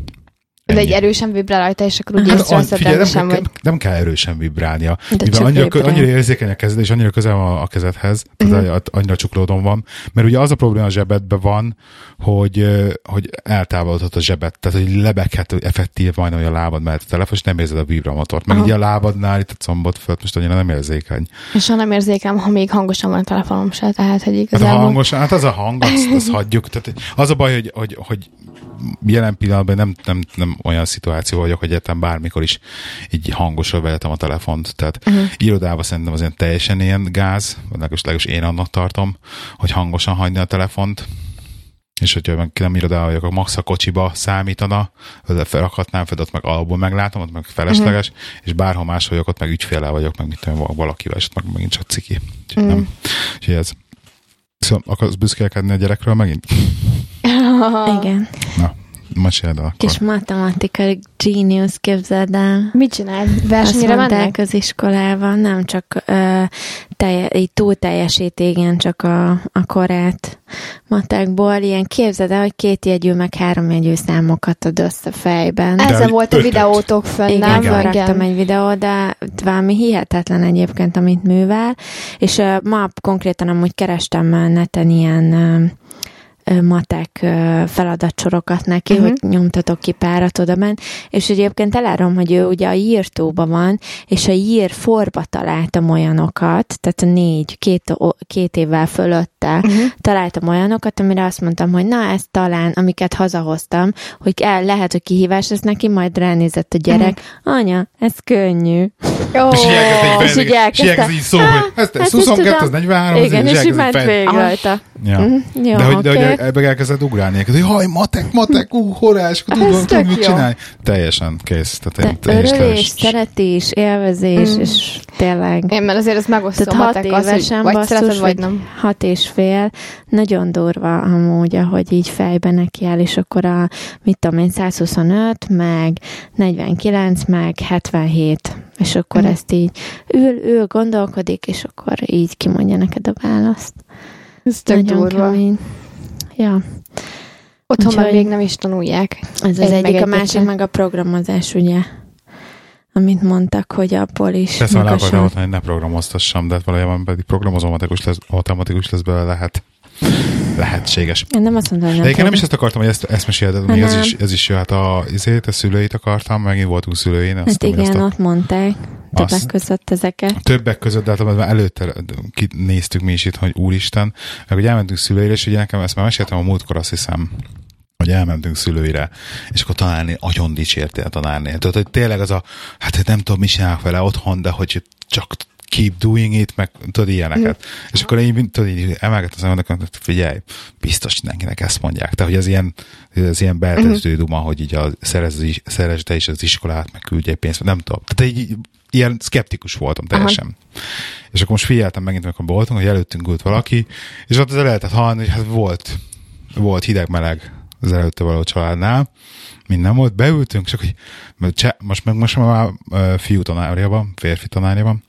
[SPEAKER 1] De egy
[SPEAKER 2] Ennyi.
[SPEAKER 1] erősen vibrál rajta, és akkor úgy
[SPEAKER 2] Hát,
[SPEAKER 1] észreveszed
[SPEAKER 2] figyelj, nem,
[SPEAKER 1] vagy...
[SPEAKER 2] nem, nem kell erősen vibrálnia.
[SPEAKER 3] De
[SPEAKER 2] mivel annyira,
[SPEAKER 3] vibrál.
[SPEAKER 2] annyira érzékeny a kezed, és annyira közel van a kezedhez, tehát
[SPEAKER 1] Mhm.
[SPEAKER 2] uh-huh. annyira csuklódon van. Mert ugye az a probléma a zsebedben van, hogy, hogy eltávolodhat a zsebet, tehát hogy lebeghet effektív majdnem, hogy a lábad mellett a telefon, és nem érzed a vibramotort. Meg
[SPEAKER 1] Aha.
[SPEAKER 2] így a lábadnál, itt a combot fölött most annyira nem érzékeny.
[SPEAKER 1] És ha nem érzékem, ha még hangosan van a telefonom se, tehát, hogy
[SPEAKER 2] Hát,
[SPEAKER 1] igazából...
[SPEAKER 2] a hangos, hát az a hang, azt, azt hagyjuk. Tehát az a baj, hogy, hogy, hogy jelen pillanatban nem, nem, nem olyan szituáció vagyok, hogy egyáltalán bármikor is így hangosra vehetem a telefont. Tehát uh-huh. irodában szerintem az ilyen teljesen ilyen gáz, legalábbis, legalábbis én annak tartom, hogy hangosan hagyni a telefont. És hogyha meg nem irodában vagyok, akkor max a kocsiba számítana, felrakhatnám, fel, ott meg alapból meglátom, ott meg felesleges, uh-huh. és bárhol más vagyok, ott meg ügyféle vagyok, meg mit tudom, valakivel, és ott meg megint csak ciki. Úgyhogy
[SPEAKER 1] Mm.
[SPEAKER 2] nem. Úgyhogy ez. Szóval akarsz büszkélkedni a gyerekről megint?
[SPEAKER 3] Igen.
[SPEAKER 2] Na, meséld akkor.
[SPEAKER 3] Kis matematikai genius képzeld el.
[SPEAKER 1] Mit csinál? Versenyre mennek?
[SPEAKER 3] az iskolában, nem csak ö, telje, így túl teljesít, igen, csak a, a korát matekból. Ilyen képzeld el, hogy két jegyű, meg három jegyű számokat ad össze fejben.
[SPEAKER 2] De
[SPEAKER 1] Ezzel volt a
[SPEAKER 2] ötöt.
[SPEAKER 1] videótok fönn,
[SPEAKER 3] Igen,
[SPEAKER 1] nem?
[SPEAKER 3] felraktam egy videót, de valami hihetetlen egyébként, amit művel, és uh, ma konkrétan amúgy kerestem neten ilyen uh, ö, matek feladatsorokat neki, uh-huh. hogy nyomtatok ki párat oda ment, és egyébként elárom, hogy ő ugye a írtóban van, és a ír forba találtam olyanokat, tehát a négy, két, két évvel fölötte
[SPEAKER 1] Uh-huh.
[SPEAKER 3] találtam olyanokat, amire azt mondtam, hogy na, ezt talán, amiket hazahoztam, hogy el, lehet, hogy kihívás lesz neki, majd ránézett a gyerek, anya, ez könnyű.
[SPEAKER 1] Ó,
[SPEAKER 2] És így szó, hogy ez, ez
[SPEAKER 3] ezt
[SPEAKER 2] 22,
[SPEAKER 3] tudom.
[SPEAKER 2] ez 43, ez
[SPEAKER 3] Igen, és így
[SPEAKER 2] elkezdett
[SPEAKER 3] ment végig
[SPEAKER 1] Ah.
[SPEAKER 3] rajta.
[SPEAKER 2] Ja.
[SPEAKER 3] Mhm, Jó,
[SPEAKER 2] De hogy, de
[SPEAKER 3] oké.
[SPEAKER 2] hogy ebbe elkezdett ugrálni, hogy haj, matek, matek, ú, horás,
[SPEAKER 1] Ez
[SPEAKER 2] tudom, tudom, mit
[SPEAKER 1] jó.
[SPEAKER 2] csinálni. Teljesen kész. Tehát
[SPEAKER 3] De
[SPEAKER 2] én,
[SPEAKER 3] örülés,
[SPEAKER 2] teljes-
[SPEAKER 3] szeretés, élvezés,
[SPEAKER 1] Mm.
[SPEAKER 3] és tényleg.
[SPEAKER 1] Én, mert azért ez megosztom
[SPEAKER 3] Tehát hat
[SPEAKER 1] matek az, hogy
[SPEAKER 3] évesen
[SPEAKER 1] vagy
[SPEAKER 3] basszus,
[SPEAKER 1] szereted, vagy nem.
[SPEAKER 3] hat és fél, nagyon durva amúgy, ahogy így fejben neki áll, és akkor a, mit tudom én, 125, meg 49, meg 77, és akkor
[SPEAKER 1] Mhm.
[SPEAKER 3] ezt így ül, ül, gondolkodik, és akkor így kimondja neked a választ.
[SPEAKER 1] Ez tök
[SPEAKER 3] nagyon
[SPEAKER 1] durva.
[SPEAKER 3] kemény. Ja,
[SPEAKER 1] Otthon meg
[SPEAKER 3] Úgyhogy-
[SPEAKER 1] még nem is tanulják.
[SPEAKER 3] ez az
[SPEAKER 1] Egy meg
[SPEAKER 3] egyik, a másik meg a programozás, ugye? amit mondtak, hogy abból is.
[SPEAKER 2] Persze, már akartam hogy ne programoztassam, de hát valójában pedig programozó automatikus lesz, automatikus lesz belőle lehet. Lehetséges.
[SPEAKER 3] Én nem azt mondom, hogy
[SPEAKER 2] De
[SPEAKER 3] nem,
[SPEAKER 2] egyébként nem is ezt akartam, hogy ezt, ezt mesélted, még ez is, ez is jöhet a, izét, a szülőit akartam, megint voltunk szülőin. Azt
[SPEAKER 3] Hát
[SPEAKER 2] tudom,
[SPEAKER 3] igen,
[SPEAKER 2] azt a,
[SPEAKER 3] ott mondták többek
[SPEAKER 2] Azt-
[SPEAKER 3] között ezeket.
[SPEAKER 2] többek között, de hát már előtte néztük mi is itt, hogy úristen, meg hogy elmentünk szülőire, és ugye nekem ezt már meséltem a múltkor, azt hiszem, hogy elmentünk szülőire, és akkor tanárné nagyon dicsértél a tanárnél. Tudod, hogy tényleg az a, hát nem tudom, mi csinálok vele otthon, de hogy csak keep doing it, meg tudod ilyeneket. Mm. És akkor én tudod, így emelgettem az embernek, hogy figyelj, biztos mindenkinek ezt mondják. Tehát, hogy ez ilyen, ez ilyen beltestő duma, hogy így a szerez, szeresd te is az iskolát, meg küldj egy pénzt, nem tudom. Tehát így ilyen szkeptikus voltam teljesen. Aha. És akkor most figyeltem megint, amikor voltunk, hogy előttünk ült valaki, és ott az lehetett hallani, hogy hát volt, volt hideg-meleg az előtte való családnál, minden volt, beültünk, csak hogy cse, most meg most már fiú tanárja van, férfi tanárja van,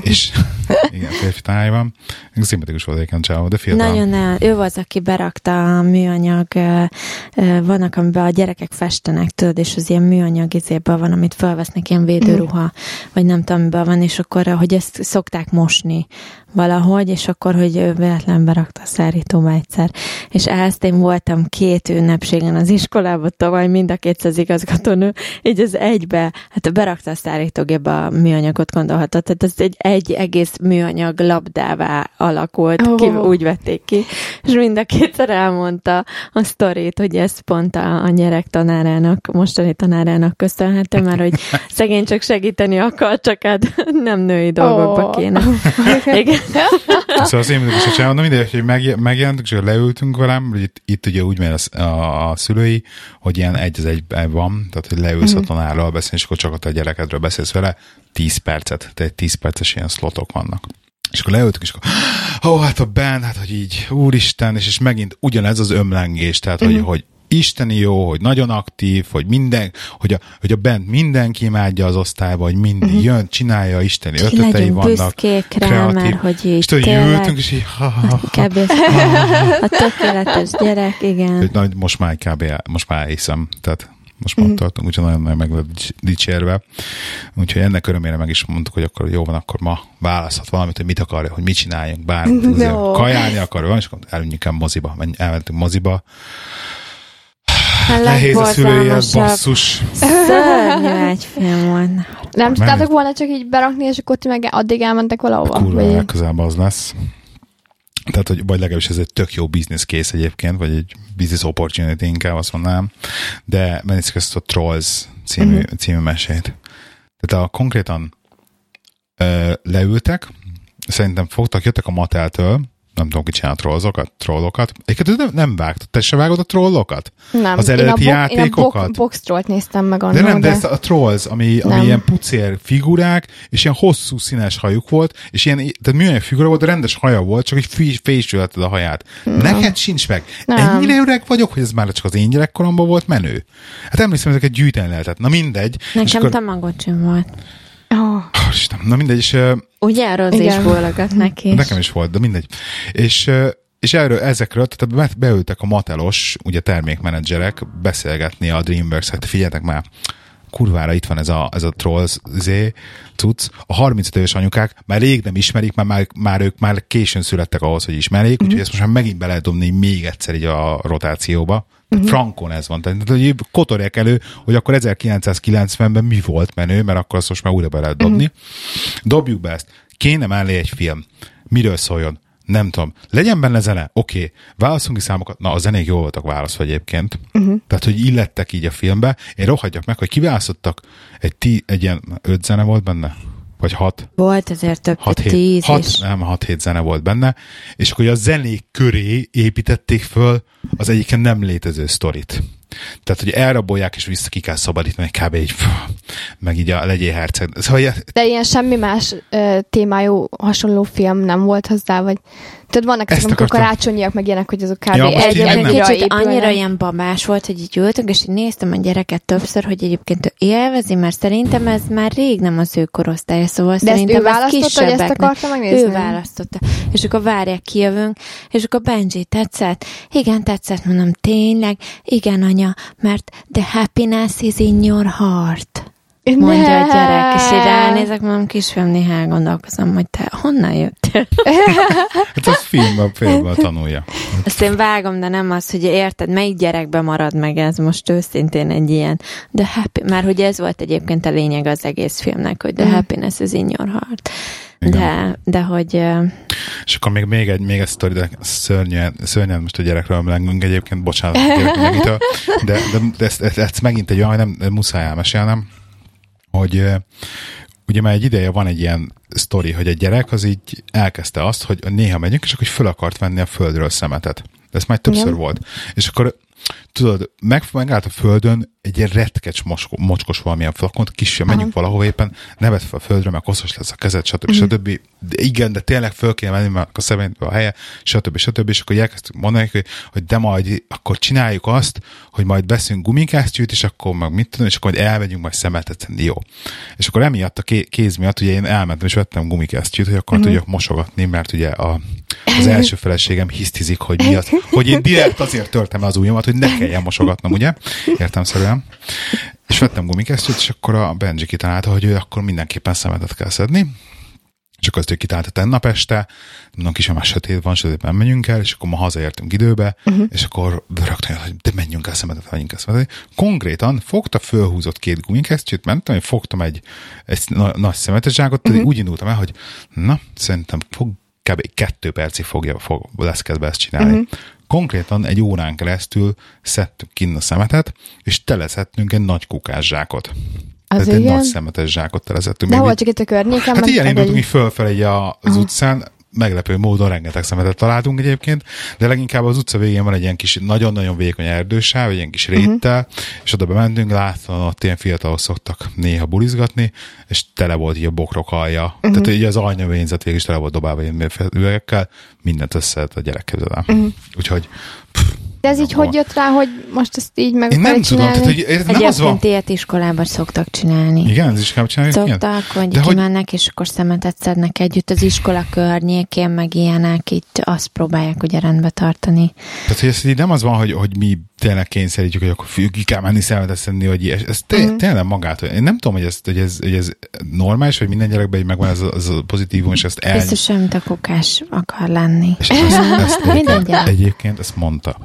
[SPEAKER 2] és igen, férfi tanárja van, szimpatikus volt egyébként csávó, de fiatal.
[SPEAKER 3] Nagyon el, ő az, aki berakta a műanyag, vannak, amiben a gyerekek festenek, tudod, és az ilyen műanyag izéből van, amit felvesznek, ilyen védőruha, vagy nem tudom, amiben van, és akkor, hogy ezt szokták mosni valahogy, és akkor, hogy ő véletlen berakta a szárítóba egyszer. És ezt én voltam két ünnepségen az iskolában, tavaly mind a kétszer az igazgatónő, így az egybe, hát berakta a szárítógébe a műanyagot, gondolhatod, tehát ez egy, egy egész műanyag labdává alakult,
[SPEAKER 1] Ó.
[SPEAKER 3] ki, úgy vették ki, és mind a kétszer elmondta a sztorit, hogy ez pont a, a gyerek tanárának, mostani tanárának köszönhető, mert hogy szegény csak segíteni akar, csak hát nem női dolgokba
[SPEAKER 1] Ó.
[SPEAKER 3] kéne. Igen.
[SPEAKER 2] Szóval az én mindig is na mindegy, hogy meg, megjelentünk, és leültünk velem, hogy itt, itt ugye úgy megy a, a, a szülői, hogy ilyen egy az egyben van, tehát hogy leülsz
[SPEAKER 3] Mhm.
[SPEAKER 2] a tanárral beszélni, és akkor csak a gyerekedről beszélsz vele, 10 percet, tehát 10 perces ilyen szlotok vannak. És akkor leültünk, és akkor, ó, hát a Ben, hát hogy így, úristen, és, és megint ugyanez az ömlengés, tehát hogy, hogy isteni jó, hogy nagyon aktív, hogy minden, hogy a, hogy a bent mindenki imádja az osztályba, hogy mindig uh-huh. jön, csinálja, isteni
[SPEAKER 3] Ki
[SPEAKER 2] ötletei vannak.
[SPEAKER 3] rá,
[SPEAKER 2] kreatív.
[SPEAKER 3] mert hogy így
[SPEAKER 2] És tudod,
[SPEAKER 3] tényleg-
[SPEAKER 2] ültünk, és így, ha, ha, ha,
[SPEAKER 3] Kb. a tökéletes gyerek, igen.
[SPEAKER 2] na, most már kb. most már elhiszem, tehát most már mm. tartunk, úgyhogy nagyon, nagyon meg lett dics- dicsérve. Úgyhogy ennek örömére meg is mondtuk, hogy akkor jó van, akkor ma választhat valamit, hogy mit akarja, hogy mit csináljunk, bármit.
[SPEAKER 1] No.
[SPEAKER 2] Kajálni akar, van, és akkor elmenjünk el moziba. Elmentünk moziba. Nehéz a szülői, basszus.
[SPEAKER 3] szörnyű egy film volt.
[SPEAKER 1] Nem tudtátok volna csak így berakni, és akkor ti meg addig elmentek valahova?
[SPEAKER 2] Kurva
[SPEAKER 1] Vagy-
[SPEAKER 2] legközelebb az lesz. Tehát, hogy vagy legalábbis ez egy tök jó business case egyébként, vagy egy business opportunity inkább azt mondanám, de megnézzük ezt a Trolls című, uh-huh. című mesét. Tehát a konkrétan ö, leültek, szerintem fogtak, jöttek a Mateltől, nem tudom, ki csinál a trollokat, trollokat. Egyébként nem, nem vágtad, te se vágod a trollokat?
[SPEAKER 1] Nem.
[SPEAKER 2] Az
[SPEAKER 1] én a
[SPEAKER 2] eredeti
[SPEAKER 1] bo-
[SPEAKER 2] játékokat?
[SPEAKER 1] Én a bo- box trollt néztem meg annól,
[SPEAKER 2] De nem, de ezt a Trolls, ami, ami
[SPEAKER 1] Nem.
[SPEAKER 2] ilyen pucér figurák, és ilyen hosszú színes hajuk volt, és ilyen, tehát műanyag figura volt, de rendes haja volt, csak így fésülheted a haját. Neked sincs meg.
[SPEAKER 1] Nem.
[SPEAKER 2] Ennyire öreg vagyok, hogy ez már csak az én gyerekkoromban volt menő. Hát emlékszem, ezeket gyűjteni lehetett. Na mindegy.
[SPEAKER 3] Nekem
[SPEAKER 2] akkor,
[SPEAKER 3] tamagocsim volt.
[SPEAKER 1] Oh.
[SPEAKER 2] oh, Isten, na mindegy, és
[SPEAKER 3] Ugye, Rozi is
[SPEAKER 1] Igen.
[SPEAKER 3] bólogat neki. is.
[SPEAKER 2] nekem is volt, de mindegy. És és erről, ezekről, tehát be- beültek a Matelos, ugye termékmenedzserek beszélgetni a Dreamworks, hát figyeljetek már, kurvára itt van ez a, ez a Trolls zé, cucc. A 35 éves anyukák már rég nem ismerik, mert már, már ők már későn születtek ahhoz, hogy ismerjék, mm-hmm. úgyhogy ezt most már megint be lehet dobni még egyszer így a rotációba. Mm-hmm. Frankon ez van. Tehát hogy kotorják elő, hogy akkor 1990-ben mi volt menő, mert akkor azt most már újra be lehet dobni. Mm-hmm. Dobjuk be ezt. Kéne mellé egy film. Miről szóljon? Nem tudom. Legyen benne zene? Oké. Okay. Válaszunk ki számokat. Na, a zenék jól voltak választva egyébként. Uh-huh. Tehát, hogy illettek így a filmbe. Én rohadjak meg, hogy kiválasztottak egy, tí, egy ilyen öt zene volt benne? Vagy hat?
[SPEAKER 3] Volt azért több,
[SPEAKER 2] Hat, hét,
[SPEAKER 3] tíz
[SPEAKER 2] hat,
[SPEAKER 3] is.
[SPEAKER 2] nem, hat hét zene volt benne, és akkor a zenék köré építették föl az egyébként nem létező sztorit. Tehát, hogy elrabolják, és vissza ki kell szabadítani, kb. így, meg így a legyél herceg. Szóval
[SPEAKER 1] De ilyen semmi más ö, témájú hasonló film nem volt hozzá, vagy... Tudod, vannak ezek, amikor
[SPEAKER 2] akartam.
[SPEAKER 1] karácsonyiak, meg ilyenek, hogy azok kb.
[SPEAKER 2] Ja,
[SPEAKER 1] egy épülnek.
[SPEAKER 3] annyira ilyen babás volt, hogy így ültünk, és így néztem a gyereket többször, hogy egyébként ő élvezi, mert szerintem ez már rég nem az ő korosztálya, szóval
[SPEAKER 1] De ezt
[SPEAKER 3] szerintem
[SPEAKER 1] ő
[SPEAKER 3] ez
[SPEAKER 1] választotta, hogy ezt
[SPEAKER 3] kisebbeknek-
[SPEAKER 1] akarta megnézni?
[SPEAKER 3] Ő választotta. És akkor várják, kijövünk, és akkor Benji tetszett. Igen, tetszett, mondom, tényleg. Igen, anya, mert the happiness is in your heart. Mondja a gyerek, és így ránézek, mondom, kisfiam, néha elgondolkozom, hogy te honnan jöttél?
[SPEAKER 2] Hát az filmben, filmben tanulja.
[SPEAKER 3] Ezt én vágom, de nem az, hogy érted, melyik gyerekbe marad meg ez most őszintén egy ilyen, de happy, már hogy ez volt egyébként a lényeg az egész filmnek, hogy the
[SPEAKER 1] Mm.
[SPEAKER 3] happiness is in your heart.
[SPEAKER 2] Igen.
[SPEAKER 3] De, de hogy
[SPEAKER 2] És akkor még, még egy, még egy sztori, de szörnyen, szörnyen most a gyerekről emlengünk egyébként, bocsánat, a de, de, de ezt, ezt, ezt, megint egy olyan, hogy nem, nem muszáj elmesélnem, hogy ugye már egy ideje van egy ilyen sztori, hogy egy gyerek az így elkezdte azt, hogy néha megyünk, és akkor föl akart venni a földről szemetet. De ez már többször
[SPEAKER 1] Igen.
[SPEAKER 2] volt. És akkor tudod, meg, megállt a földön egy ilyen retkecs mosko, mocskos valamilyen flakont, kisfiam, menjünk valahova éppen, nevet fel a földre, mert koszos lesz a kezed, stb.
[SPEAKER 1] Mhm.
[SPEAKER 2] stb. De igen, de tényleg föl kéne menni, mert a személybe a helye, stb. stb. És akkor elkezdtük mondani, hogy, hogy de majd akkor csináljuk azt, hogy majd veszünk gumikesztyűt, és akkor meg mit tudom, és akkor majd elmegyünk majd szemetet szedni, jó. És akkor emiatt a ké- kéz miatt ugye én elmentem és vettem gumikesztyűt, hogy akkor uh-huh. tudjak mosogatni, mert ugye a, az első feleségem hisztizik, hogy mi az, hogy én direkt azért törtem az ujjamat, hogy ne kelljen mosogatnom, ugye? Értemszerűen. És vettem gumikesztyűt, és akkor a Benji kitalálta, hogy ő akkor mindenképpen szemetet kell szedni. És akkor azt ő kitalálta tennap este, mondom, kis már sötét van, sötétben menjünk el, és akkor ma hazaértünk időbe, uh-huh. és akkor rögtön hogy de menjünk el szemetet, menjünk el szemetet. Konkrétan fogta, fölhúzott két gumikesztyűt, mentem, én fogtam egy, egy na- nagy szemetes zsákot, uh-huh. úgy indultam el, hogy na, szerintem fog, kb. kettő percig fogja, fog, lesz kedve ezt csinálni. Uh-huh. Konkrétan egy órán keresztül szedtük kinn a szemetet, és teleszettünk egy nagy kukás zsákot.
[SPEAKER 1] Az
[SPEAKER 2] Tehát egy nagy szemetes zsákot telezettünk.
[SPEAKER 1] De hol csak itt a környéken?
[SPEAKER 2] Hát elindultunk
[SPEAKER 1] vagy-
[SPEAKER 2] így fölfelé az utcán, meglepő módon rengeteg szemetet találtunk egyébként, de leginkább az utca végén van egy ilyen kis, nagyon-nagyon vékony erdősáv, egy ilyen kis réttel, uh-huh. és oda bementünk, láttam, ott ilyen fiatalok szoktak néha bulizgatni, és tele volt így a bokrok alja. Uh-huh. Tehát így az alnyavényzet végig is tele volt dobálva ilyen üvegekkel, mindent összehet a gyerek képzel. Uh-huh. Úgyhogy pff,
[SPEAKER 1] De ez így
[SPEAKER 2] Jó.
[SPEAKER 1] hogy jött rá, hogy most ezt így meg
[SPEAKER 2] én nem tudom, tehát, hogy ez nem az van.
[SPEAKER 3] egyébként ilyet iskolában szoktak csinálni.
[SPEAKER 2] Igen, ez is kell csinálni. ilyen?
[SPEAKER 3] Szoktak, hogy
[SPEAKER 2] De hogy-
[SPEAKER 3] kimennek, és akkor szemetet szednek együtt az iskola környékén, meg ilyenek, itt azt próbálják ugye rendbe tartani.
[SPEAKER 2] Tehát, hogy ez így nem az van, hogy, hogy mi tényleg kényszerítjük, hogy akkor ki kell menni szemetet szedni, vagy ilyes. Ez té-
[SPEAKER 1] Mhm.
[SPEAKER 2] tényleg magától. Én nem tudom, hogy ez, hogy ez, hogy ez normális, hogy minden gyerekben így megvan ez a, ez a pozitívum, és ezt el...
[SPEAKER 3] Biztos, hogy mint a kukás akar lenni.
[SPEAKER 2] És ezt, ezt
[SPEAKER 3] Minden
[SPEAKER 2] egyébként,
[SPEAKER 3] gyerek.
[SPEAKER 2] egyébként ezt mondta.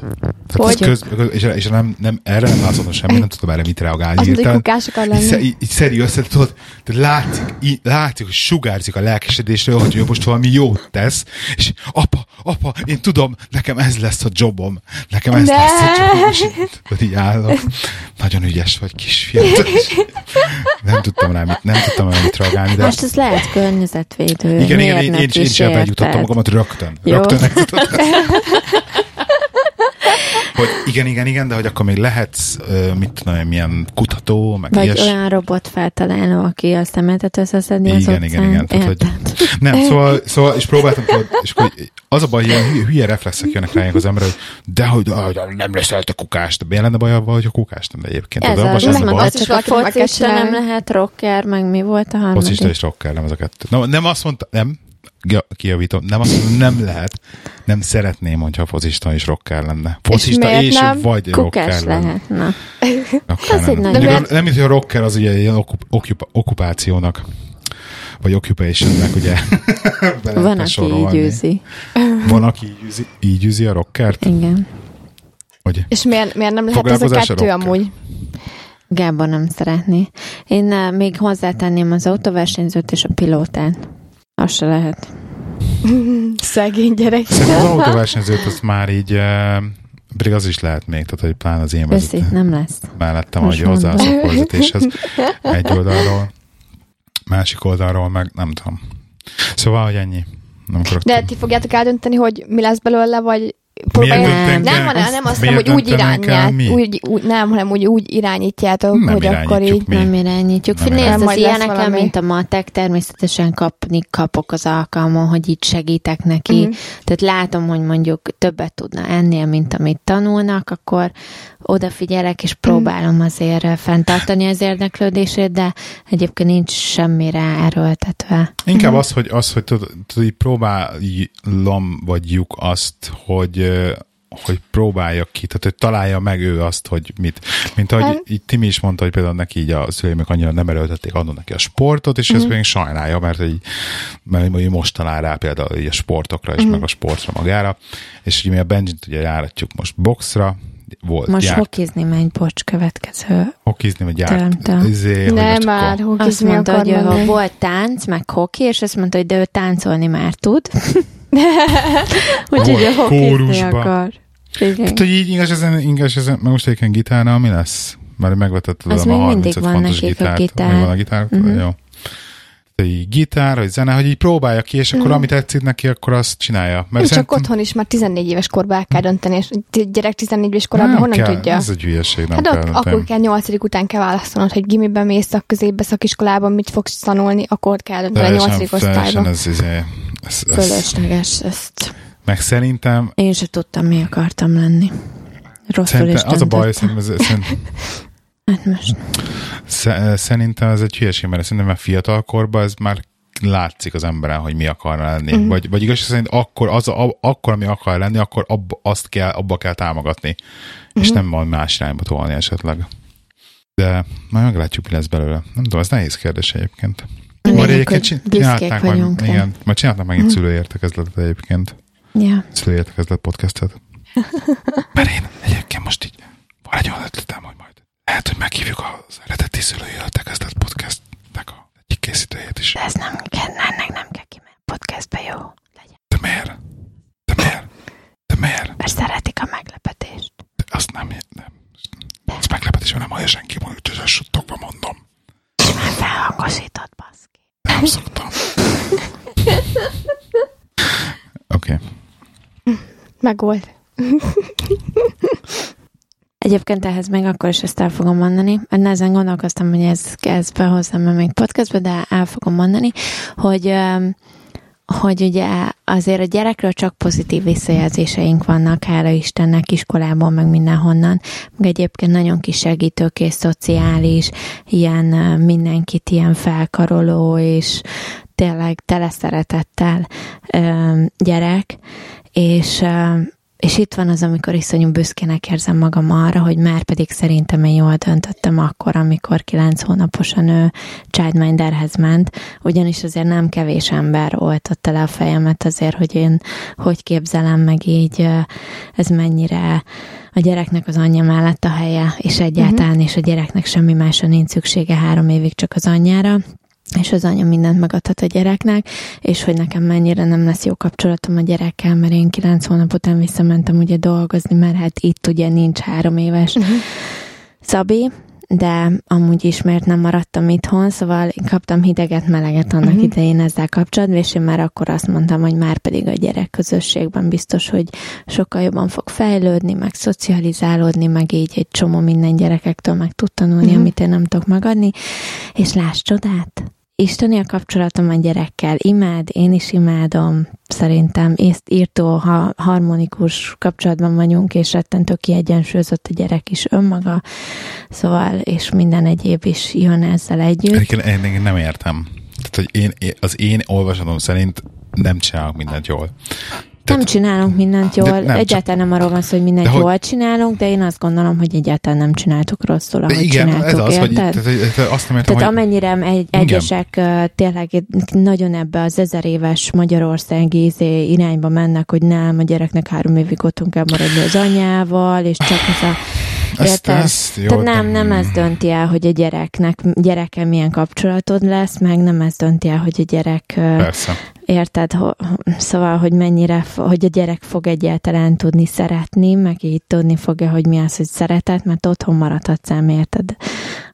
[SPEAKER 2] Tehát ez köz, és, és nem, nem, erre nem látszottam semmi, nem tudom erre mit reagálni.
[SPEAKER 1] Az, hogy kukás akar
[SPEAKER 2] Így,
[SPEAKER 1] lenni.
[SPEAKER 2] sze- így, így szedi össze, tudod, de látszik, így, látszik, hogy sugárzik a lelkesedésről, hogy ő most valami jót tesz, és apa, apa, én tudom, nekem ez lesz a jobom, nekem ez
[SPEAKER 1] Ne!
[SPEAKER 2] lesz a jobom, és így, állok. Nagyon ügyes vagy, kisfiam. Nem tudtam rá mit, nem tudtam rá mit reagálni, de
[SPEAKER 3] Most ez lehet környezetvédő.
[SPEAKER 2] igen, igen, én, én, én
[SPEAKER 3] is,
[SPEAKER 2] sem bejutottam magamat rögtön.
[SPEAKER 3] Jó.
[SPEAKER 2] Rögtön. hogy igen, igen, igen, de hogy akkor még lehetsz, mit tudom, én, milyen kutató, meg
[SPEAKER 3] Vagy
[SPEAKER 2] ilyes.
[SPEAKER 3] olyan robot feltaláló, aki a szemetet összeszedni az
[SPEAKER 2] Igen,
[SPEAKER 3] utcán.
[SPEAKER 2] igen, igen. Tehát, hogy, nem, szóval, szóval, és próbáltam, tudod, és akkor az a baj, hogy hülye, hülye reflexek jönnek rá az ember, hogy de hogy nem lesz el a kukást. De miért lenne baj avval, hogy a kukást nem, de egyébként.
[SPEAKER 3] Ez
[SPEAKER 2] abban
[SPEAKER 3] az,
[SPEAKER 1] baj.
[SPEAKER 3] az
[SPEAKER 1] Azt
[SPEAKER 3] csak a focista nem lehet rocker, meg mi volt a harmadik?
[SPEAKER 2] Focista és rocker, nem az a kettő. No, nem azt mondta, nem, Ja, kijavítom, nem azt nem lehet, nem szeretném, hogyha focista és rocker lenne. Focista
[SPEAKER 1] miért
[SPEAKER 2] és,
[SPEAKER 1] nem?
[SPEAKER 2] vagy
[SPEAKER 3] Kukás
[SPEAKER 2] rocker lenne.
[SPEAKER 3] lehet, na.
[SPEAKER 2] Rocker
[SPEAKER 3] Az
[SPEAKER 2] lenne.
[SPEAKER 3] egy
[SPEAKER 2] a-
[SPEAKER 1] miért-
[SPEAKER 2] Nem, mint hogy a rocker az ugye ilyen okup, okup, okupációnak, vagy occupationnek ugye
[SPEAKER 3] Van,
[SPEAKER 2] lehetne
[SPEAKER 3] aki
[SPEAKER 2] sorolni.
[SPEAKER 3] így űzi.
[SPEAKER 2] Van, aki így űzi, így űzi a rockert?
[SPEAKER 3] Igen.
[SPEAKER 2] Hogy
[SPEAKER 1] És miért, miért nem lehet ez a
[SPEAKER 2] a
[SPEAKER 1] kettő
[SPEAKER 2] rocker.
[SPEAKER 1] amúgy?
[SPEAKER 3] Gábor nem szeretné. Én uh, még hozzátenném az autóversenyzőt és a pilótát. Az se lehet.
[SPEAKER 1] Szegény gyerek.
[SPEAKER 2] Szerintem az autóversenyzőt az már így, eh, pedig az is lehet még, tehát hogy plán az én
[SPEAKER 3] Veszi,
[SPEAKER 2] vezető
[SPEAKER 3] nem lesz.
[SPEAKER 2] mellettem, hogy hozzá a
[SPEAKER 3] mondom.
[SPEAKER 2] vezetéshez egy oldalról, másik oldalról meg nem tudom. Szóval, hogy ennyi. Nem
[SPEAKER 1] De ti fogjátok eldönteni, hogy mi lesz belőle, vagy
[SPEAKER 2] döntünk
[SPEAKER 1] Nem,
[SPEAKER 2] el?
[SPEAKER 1] hanem nem azt mondom, hogy úgy
[SPEAKER 2] mi?
[SPEAKER 1] úgy, úgy, nem, hanem úgy, úgy irányítjátok,
[SPEAKER 2] Nem
[SPEAKER 1] hogy akkor így...
[SPEAKER 2] mi.
[SPEAKER 3] Nem irányítjuk.
[SPEAKER 2] Nem
[SPEAKER 3] Nem Nézd,
[SPEAKER 1] irányítjuk.
[SPEAKER 3] az ilyeneken,
[SPEAKER 1] valami.
[SPEAKER 3] mint a matek, természetesen kapni kapok az alkalmon, hogy így segítek neki.
[SPEAKER 1] Mhm.
[SPEAKER 3] Uh-huh. Tehát látom, hogy mondjuk többet tudna ennél, mint amit tanulnak, akkor odafigyelek, és próbálom azért eh, fenntartani az érdeklődését, de egyébként nincs semmire erőltetve.
[SPEAKER 2] Inkább az, hogy, az, hogy tudod, próbálom, vagyjuk azt, hogy ö, hogy próbálja ki, tehát hogy találja meg ő azt, hogy mit. Mint ahogy
[SPEAKER 1] Hát-
[SPEAKER 2] így Timi is mondta, hogy például neki így a szüleimek annyira nem erőltették adni neki a sportot, és ezt még sajnálja, mert hogy mert hogy most talál rá például így a sportokra, és meg a sportra magára, és ugye mi a Benjit ugye járatjuk most boxra, volt
[SPEAKER 3] Most
[SPEAKER 2] járt
[SPEAKER 3] hokizni megy, bocs, következő.
[SPEAKER 2] hokizni, vagy járt izé,
[SPEAKER 1] Nem már,
[SPEAKER 2] akkor-
[SPEAKER 3] Azt
[SPEAKER 1] hokizni
[SPEAKER 3] mondta, hogy ő volt tánc, meg hoki, és azt mondta, hogy de ő táncolni már tud. Úgyhogy hokizni
[SPEAKER 2] kórusba.
[SPEAKER 3] Igen.
[SPEAKER 2] Tehát, hogy így ingas ezen, ingas ezen, meg most egyébként gitárnal mi lesz? Már megvetetted
[SPEAKER 3] Az
[SPEAKER 2] a
[SPEAKER 3] még
[SPEAKER 2] 35
[SPEAKER 3] mindig van
[SPEAKER 2] fontos
[SPEAKER 3] nekik a
[SPEAKER 2] gitárt.
[SPEAKER 3] gitár.
[SPEAKER 2] Még van a gitár?
[SPEAKER 3] Mhm.
[SPEAKER 2] Uh-huh. Jó. Tehát így gitár, vagy zene, hogy így próbálja ki, és akkor
[SPEAKER 3] Mhm.
[SPEAKER 2] ami tetszik neki, akkor azt csinálja. Mert
[SPEAKER 1] csak otthon is már 14 éves korban el kell dönteni, és gyerek 14 éves korában
[SPEAKER 2] nem
[SPEAKER 1] honnan
[SPEAKER 2] kell,
[SPEAKER 1] tudja?
[SPEAKER 2] Ez egy hülyeség, nem
[SPEAKER 1] Hát
[SPEAKER 2] kell
[SPEAKER 1] ott, akkor kell 8. után kell választanod, hogy gimiben mész, szakközépbe, szakiskolában mit fogsz tanulni, akkor kell dönteni a
[SPEAKER 2] Teljesen-
[SPEAKER 1] 8.
[SPEAKER 2] teljesen
[SPEAKER 1] osztályba.
[SPEAKER 2] ez, ez, ez, ez,
[SPEAKER 3] Fölösleges ezt.
[SPEAKER 2] meg szerintem,
[SPEAKER 3] Én se tudtam, mi akartam lenni. Rosszul is
[SPEAKER 2] az a baj, szerintem, ez, szerintem,
[SPEAKER 3] Hát most
[SPEAKER 2] sze- szerintem ez egy hülyeség, mert szerintem már fiatal korban ez már látszik az emberen, hogy mi akarna lenni. Mm. Vagy, vagy igazság szerint akkor, az, a, akkor, ami akar lenni, akkor ab, azt kell, abba kell támogatni. Mm. És
[SPEAKER 1] Mhm.
[SPEAKER 2] nem majd más irányba tolni esetleg. De majd meglátjuk, mi lesz belőle. Nem tudom, ez nehéz kérdés egyébként. Majd egyébként
[SPEAKER 3] hogy
[SPEAKER 2] csinálták majd,
[SPEAKER 3] rá.
[SPEAKER 2] igen, majd csináltak megint szülőértekezletet egyébként.
[SPEAKER 3] Ja.
[SPEAKER 2] Szülőértekezlet podcastet. Mert én egyébként most így van egy olyan ötletem, hogy majd lehet, hogy meghívjuk az eredeti szülőértekezlet podcastnek a egyik készítőjét is.
[SPEAKER 3] De ez nem kell, ennek nem kell kimenni podcastbe, jó? Legyen.
[SPEAKER 2] De miért? De miért? De miért?
[SPEAKER 3] Mert szeretik a meglepetést.
[SPEAKER 2] De azt nem, nem. Az meglepetés, mert nem hallja senki, úgyhogy ezt suttogva mondom.
[SPEAKER 3] Simán felhangosított, baszki.
[SPEAKER 2] Nem szoktam. Oké. Okay.
[SPEAKER 1] Megvolt.
[SPEAKER 3] Egyébként ehhez még akkor is ezt el fogom mondani, mert ezen gondolkoztam, hogy ez, ez behozzam még podcastba, de el fogom mondani, hogy hogy ugye azért a gyerekről csak pozitív visszajelzéseink vannak, hála Istennek, iskolában, meg mindenhonnan, meg egyébként nagyon kis segítőkész, szociális, ilyen mindenkit ilyen felkaroló, és tényleg tele szeretettel gyerek, és és itt van az, amikor iszonyú büszkének érzem magam arra, hogy már pedig szerintem én jól döntöttem akkor, amikor kilenc hónaposan ő childminderhez ment, ugyanis azért nem kevés ember oltotta le a fejemet azért, hogy én hogy képzelem meg így, ez mennyire a gyereknek az anyja mellett a helye, és egyáltalán, uh-huh. és a gyereknek semmi másra nincs szüksége három évig csak az anyjára, és az anya mindent megadhat a gyereknek, és hogy nekem mennyire nem lesz jó kapcsolatom a gyerekkel, mert én kilenc hónap után visszamentem ugye dolgozni, mert hát itt ugye nincs három éves uh-huh. Szabi, de amúgy is, mert nem maradtam itthon, szóval én kaptam hideget, meleget annak
[SPEAKER 1] Mhm.
[SPEAKER 3] uh-huh. idején ezzel kapcsolatban, és én már akkor azt mondtam, hogy már pedig a gyerek közösségben biztos, hogy sokkal jobban fog fejlődni, meg szocializálódni, meg így egy csomó minden gyerekektől meg tud tanulni,
[SPEAKER 1] Mhm.
[SPEAKER 3] uh-huh. amit én nem tudok megadni, és láss csodát! Isteni a kapcsolatom a gyerekkel, imád, én is imádom, szerintem észt írtó, ha harmonikus kapcsolatban vagyunk, és rettentő kiegyensúlyozott a gyerek is önmaga, szóval, és minden egyéb is jön ezzel együtt.
[SPEAKER 2] Én, én nem értem. Tehát, hogy én- az én olvasatom szerint nem csinálok mindent jól.
[SPEAKER 3] Nem csinálunk mindent
[SPEAKER 2] De
[SPEAKER 3] jól,
[SPEAKER 2] nem,
[SPEAKER 3] egyáltalán nem arról van szó, hogy mindent
[SPEAKER 2] De hogy-
[SPEAKER 3] jól csinálunk, de én azt gondolom, hogy egyáltalán nem csináltuk rosszul, ahogy
[SPEAKER 2] igen,
[SPEAKER 3] csináltuk,
[SPEAKER 2] ez az, hogy tehát, hogy- tehát azt nem értem,
[SPEAKER 3] Tehát
[SPEAKER 2] hogy
[SPEAKER 3] amennyire egy, egyesek uh, tényleg nagyon ebbe az ezer éves magyarországi izé irányba mennek, hogy nem, a gyereknek három évig otthon kell maradni az anyával, és csak ez a
[SPEAKER 2] ezt,
[SPEAKER 3] Érted?
[SPEAKER 2] ezt jó,
[SPEAKER 3] Tehát nem, nem ez dönti el, hogy a gyereknek, gyereke milyen kapcsolatod lesz, meg nem ez dönti el, hogy a gyerek,
[SPEAKER 2] Persze.
[SPEAKER 3] érted, szóval, hogy mennyire, hogy a gyerek fog egyáltalán tudni szeretni, meg így tudni fogja, hogy mi az, hogy szeretet, mert otthon maradhatsz ám, érted,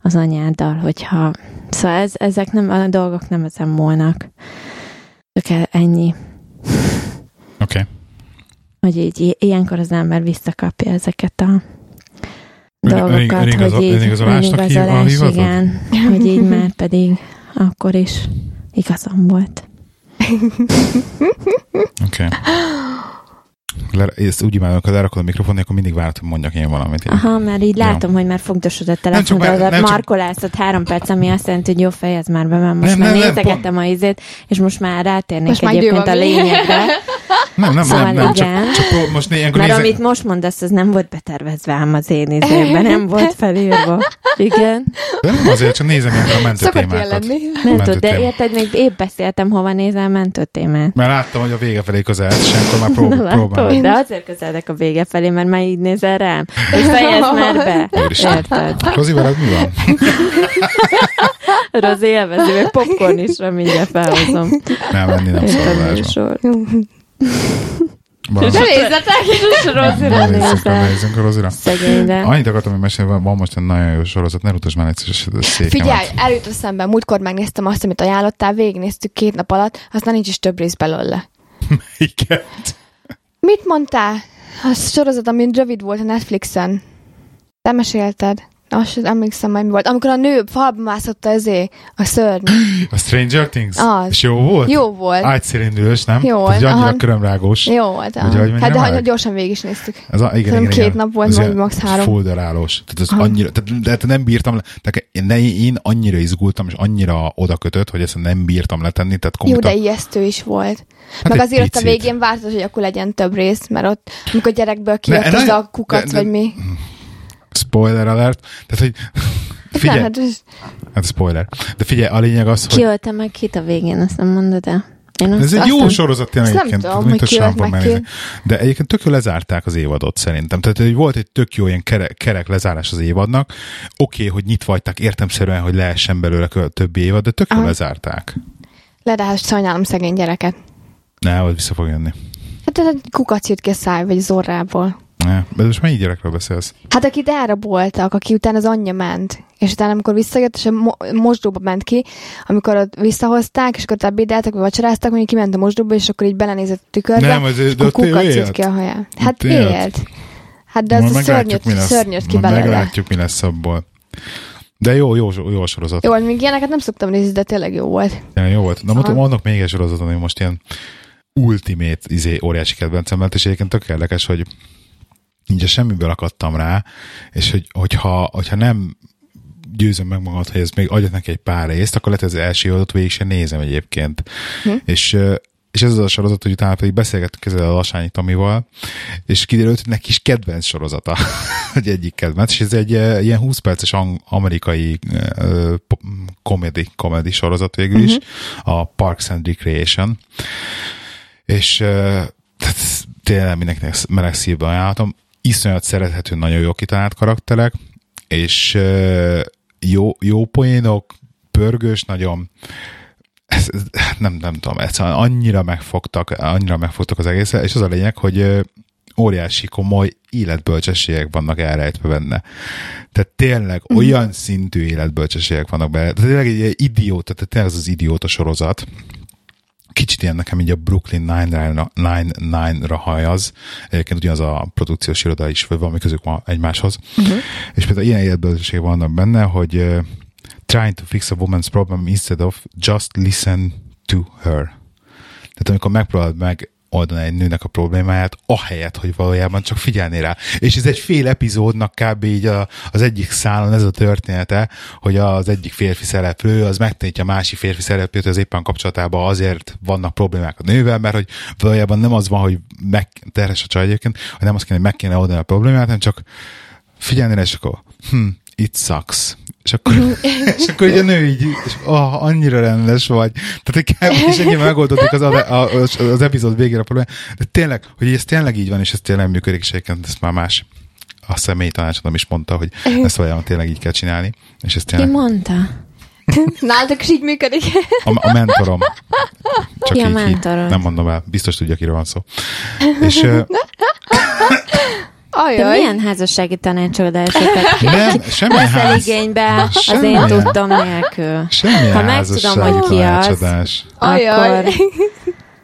[SPEAKER 3] az anyáddal, hogyha, szóval ez, ezek nem, a dolgok nem ezen múlnak. Csak e- ennyi,
[SPEAKER 2] Oké. Okay.
[SPEAKER 3] hogy így ilyenkor az ember visszakapja ezeket a dolgokat,
[SPEAKER 2] ön- önigazol-
[SPEAKER 3] hogy így
[SPEAKER 2] önigazolásnak
[SPEAKER 3] önigazolás, igen, hogy így már pedig akkor is igazam volt.
[SPEAKER 2] Oké. Okay. Le, ezt úgy imádom, ha lerakod a mikrofon, akkor mindig várod, hogy mondjak én valamit. Én.
[SPEAKER 3] Aha, mert így látom, hogy már fogdosod a
[SPEAKER 2] Nem
[SPEAKER 3] telefon,
[SPEAKER 2] csak már- nem
[SPEAKER 3] a
[SPEAKER 2] csak-
[SPEAKER 3] három perc, ami azt jelenti, hogy jó fejez már be, mert most
[SPEAKER 2] Nem,
[SPEAKER 3] már
[SPEAKER 2] nem, nem,
[SPEAKER 3] nézegettem a izét, és most már rátérnék
[SPEAKER 1] Most már
[SPEAKER 3] egyébként a
[SPEAKER 1] van még.
[SPEAKER 3] lényegre.
[SPEAKER 2] Nem, nem,
[SPEAKER 3] Szóval
[SPEAKER 2] nem, nem, csak,
[SPEAKER 3] igen.
[SPEAKER 2] csak pró- most
[SPEAKER 3] Mert
[SPEAKER 2] nézek,
[SPEAKER 3] amit most mondasz, az nem volt betervezve ám az én izében, nem volt felírva. Igen.
[SPEAKER 2] de nem azért, csak nézem a mentő
[SPEAKER 1] Szokott
[SPEAKER 2] témákat.
[SPEAKER 1] lenni.
[SPEAKER 3] Mentő, de érted, még épp beszéltem, hova nézel mentő témát.
[SPEAKER 2] Mert láttam, hogy a vége felé közelt, és akkor már prób-
[SPEAKER 3] Na,
[SPEAKER 2] próbálom.
[SPEAKER 3] de azért közeledek a vége felé, mert már így nézel rám. És fejezd már be. Érted?
[SPEAKER 2] Rozi, veled mi van?
[SPEAKER 3] Rozi élvezi, meg popcorn is van, mindjárt felhozom.
[SPEAKER 2] Nem, menni nem
[SPEAKER 3] Itt
[SPEAKER 2] szabad
[SPEAKER 3] a
[SPEAKER 2] adásba.
[SPEAKER 3] műsor.
[SPEAKER 2] Valami-
[SPEAKER 1] De nézzetek!
[SPEAKER 3] És Rozira
[SPEAKER 2] a Rozira.
[SPEAKER 3] Szegényre.
[SPEAKER 2] Annyit akartam, hogy mesélni, van- most egy nagyon jó sorozat, ne utasd már egyszer a székemet.
[SPEAKER 1] Figyelj, előtt szemben, múltkor megnéztem azt, amit ajánlottál, végignéztük két nap alatt, aztán nincs is több rész belőle.
[SPEAKER 2] Igen.
[SPEAKER 1] Mit mondtál? A sorozat, ami rövid volt a Netflixen. Te mesélted. Azt emlékszem, hogy mi volt. Amikor a nő falba mászotta ezé, a szörny.
[SPEAKER 2] A Stranger Things?
[SPEAKER 1] Az.
[SPEAKER 2] És jó volt?
[SPEAKER 1] Jó volt.
[SPEAKER 2] Ágyszérindülős, nem?
[SPEAKER 1] Jó
[SPEAKER 2] Tehát,
[SPEAKER 1] volt,
[SPEAKER 2] hogy annyira körömrágós.
[SPEAKER 1] Jó volt. Aha.
[SPEAKER 2] mennyire
[SPEAKER 1] Hát de hogy gyorsan végig is néztük.
[SPEAKER 2] Ez a, igen,
[SPEAKER 1] Szerintem
[SPEAKER 2] igen,
[SPEAKER 1] két
[SPEAKER 2] igen.
[SPEAKER 1] nap volt, vagy max. három.
[SPEAKER 2] Folderálós. Tehát ez annyira, tehát, de, de nem bírtam le, tehát én, ne, én annyira izgultam, és annyira oda kötött, hogy ezt nem bírtam letenni, tehát
[SPEAKER 1] Jó, de
[SPEAKER 2] konkrétan,
[SPEAKER 1] ijesztő is volt.
[SPEAKER 2] Hát
[SPEAKER 1] Meg azért ott a
[SPEAKER 2] picit.
[SPEAKER 1] végén vártad, hogy akkor legyen több rész, mert ott, amikor gyerekből kijött
[SPEAKER 2] Ne,
[SPEAKER 1] az
[SPEAKER 2] ne-
[SPEAKER 1] a kukac,
[SPEAKER 2] de-
[SPEAKER 1] vagy mi.
[SPEAKER 2] Spoiler alert, tehát hogy figyelj,
[SPEAKER 1] hát,
[SPEAKER 2] hát spoiler, de figyelj, a lényeg az, hogy
[SPEAKER 3] Ki ölte meg kit a végén, azt nem mondod el? Én
[SPEAKER 2] Ez egy jó
[SPEAKER 3] nem-
[SPEAKER 2] sorozat tényleg egyébként,
[SPEAKER 1] tudom,
[SPEAKER 2] mint a sámpon. De egyébként tök jól lezárták az évadot szerintem. Tehát hogy volt egy tök jó ilyen kerek, kerek lezárás az évadnak. Oké, okay, hogy nyitva hagyták értemszerűen, hogy lehessen belőle kö- többi évad, de tök jól
[SPEAKER 1] Aha.
[SPEAKER 2] lezárták.
[SPEAKER 1] le, de hát sajnálom szegény gyereket.
[SPEAKER 2] Ne, vagy vissza fog jönni.
[SPEAKER 1] Hát ez egy kukac jött ki a száj, vagy zorrából.
[SPEAKER 2] Ne, de most melyik gyerekről beszélsz?
[SPEAKER 1] Hát akit elraboltak, aki utána az anyja ment, és utána amikor visszajött, és a mo- mosdóba ment ki, amikor ott visszahozták, és akkor ebédeltek, vagy vacsoráztak, mondjuk kiment a mosdóba, és akkor így belenézett a tükörbe,
[SPEAKER 2] Nem, az-
[SPEAKER 1] és
[SPEAKER 2] de
[SPEAKER 1] akkor ki a haján. Hát
[SPEAKER 2] élt.
[SPEAKER 1] élt. Hát de az
[SPEAKER 2] Majd
[SPEAKER 1] a szörnyöt,
[SPEAKER 2] mi lesz.
[SPEAKER 1] szörnyöt ki belőle.
[SPEAKER 2] Meglátjuk, mi lesz abból. De jó, jó, jó sorozat.
[SPEAKER 1] Jó, még ilyeneket nem szoktam nézni, de tényleg jó volt.
[SPEAKER 2] Tényleg jó volt. Na,
[SPEAKER 1] Aha.
[SPEAKER 2] mondom, mondok még egy sorozaton, hogy most ilyen ultimate, izé, óriási kedvencem lett, és egyébként tök érdekes, hogy így semmiből akadtam rá, és hogy, hogyha, hogyha nem győzöm meg magad, hogy ez még adjak neki egy pár részt, akkor lehet, hogy az első adott végig sem nézem egyébként.
[SPEAKER 1] Hm.
[SPEAKER 2] És, és ez az a sorozat, hogy utána pedig beszélgettünk ezzel a Lasányi Tomival, és kiderült, hogy neki is kedvenc sorozata, hogy egyik kedvenc, és ez egy ilyen 20 perces amerikai comedy, comedy sorozat végül is, a Parks and Recreation, és tehát tényleg mindenkinek meleg szívben ajánlatom, iszonyat szerethető, nagyon jó kitalált karakterek, és jó, jó poénok, pörgős nagyon, ez, ez, hát nem, nem tudom, egyszerűen annyira megfogtak, annyira megfogtak az egészet, és az a lényeg, hogy óriási komoly életbölcsességek vannak elrejtve benne. Tehát tényleg
[SPEAKER 1] Mhm.
[SPEAKER 2] olyan szintű életbölcsességek vannak benne. Tehát tényleg egy idióta, tehát tényleg ez az idióta sorozat. Kicsit ilyen nekem így a Brooklyn Nine-Nine-ra, Nine-Nine-ra hajaz. Egyébként ugyanaz a produkciós iroda is, vagy valami közük van egymáshoz. Uh-huh. És például ilyen életbölcsességek vannak benne, hogy uh, trying to fix a woman's problem instead of just listen to her. Tehát amikor megpróbálod meg oldani egy nőnek a problémáját, ahelyett, hogy valójában csak figyelni rá. És ez egy fél epizódnak kb. így a, az egyik szálon ez a története, hogy az egyik férfi szereplő az megtanítja a másik férfi szereplőt, az éppen kapcsolatában azért vannak problémák a nővel, mert hogy valójában nem az van, hogy meg, terhes a csaj egyébként, hogy nem azt kéne, hogy meg kéne oldani a problémát, hanem csak figyelni rá, és akkor hm, it sucks. És akkor, és akkor ugye a nő így, és oh, annyira rendes vagy. Tehát kb. és ennyi megoldódik az, az, az, az epizód végére a probléma. De tényleg, hogy ez tényleg így van, és ez tényleg működik, és egyébként ezt már más a személyi tanácsadom is mondta, hogy ezt valójában tényleg így kell csinálni. És ez
[SPEAKER 3] Ki
[SPEAKER 2] tényleg
[SPEAKER 3] mondta?
[SPEAKER 1] Nálatok is így működik.
[SPEAKER 2] a, a mentorom. Csak
[SPEAKER 3] Ki a
[SPEAKER 2] így, így,
[SPEAKER 3] mentorod?
[SPEAKER 2] nem mondom el, biztos tudja, kiről van szó. És
[SPEAKER 3] De
[SPEAKER 1] Ajaj.
[SPEAKER 3] milyen házassági tanácsadásokat
[SPEAKER 2] nem, semmilyen
[SPEAKER 3] veszel
[SPEAKER 2] ház,
[SPEAKER 3] igénybe az én tudtam nélkül?
[SPEAKER 2] semmilyen
[SPEAKER 3] Ha megtudom, hogy ki az,
[SPEAKER 2] tanácsadás.
[SPEAKER 1] Ajaj.
[SPEAKER 3] Akkor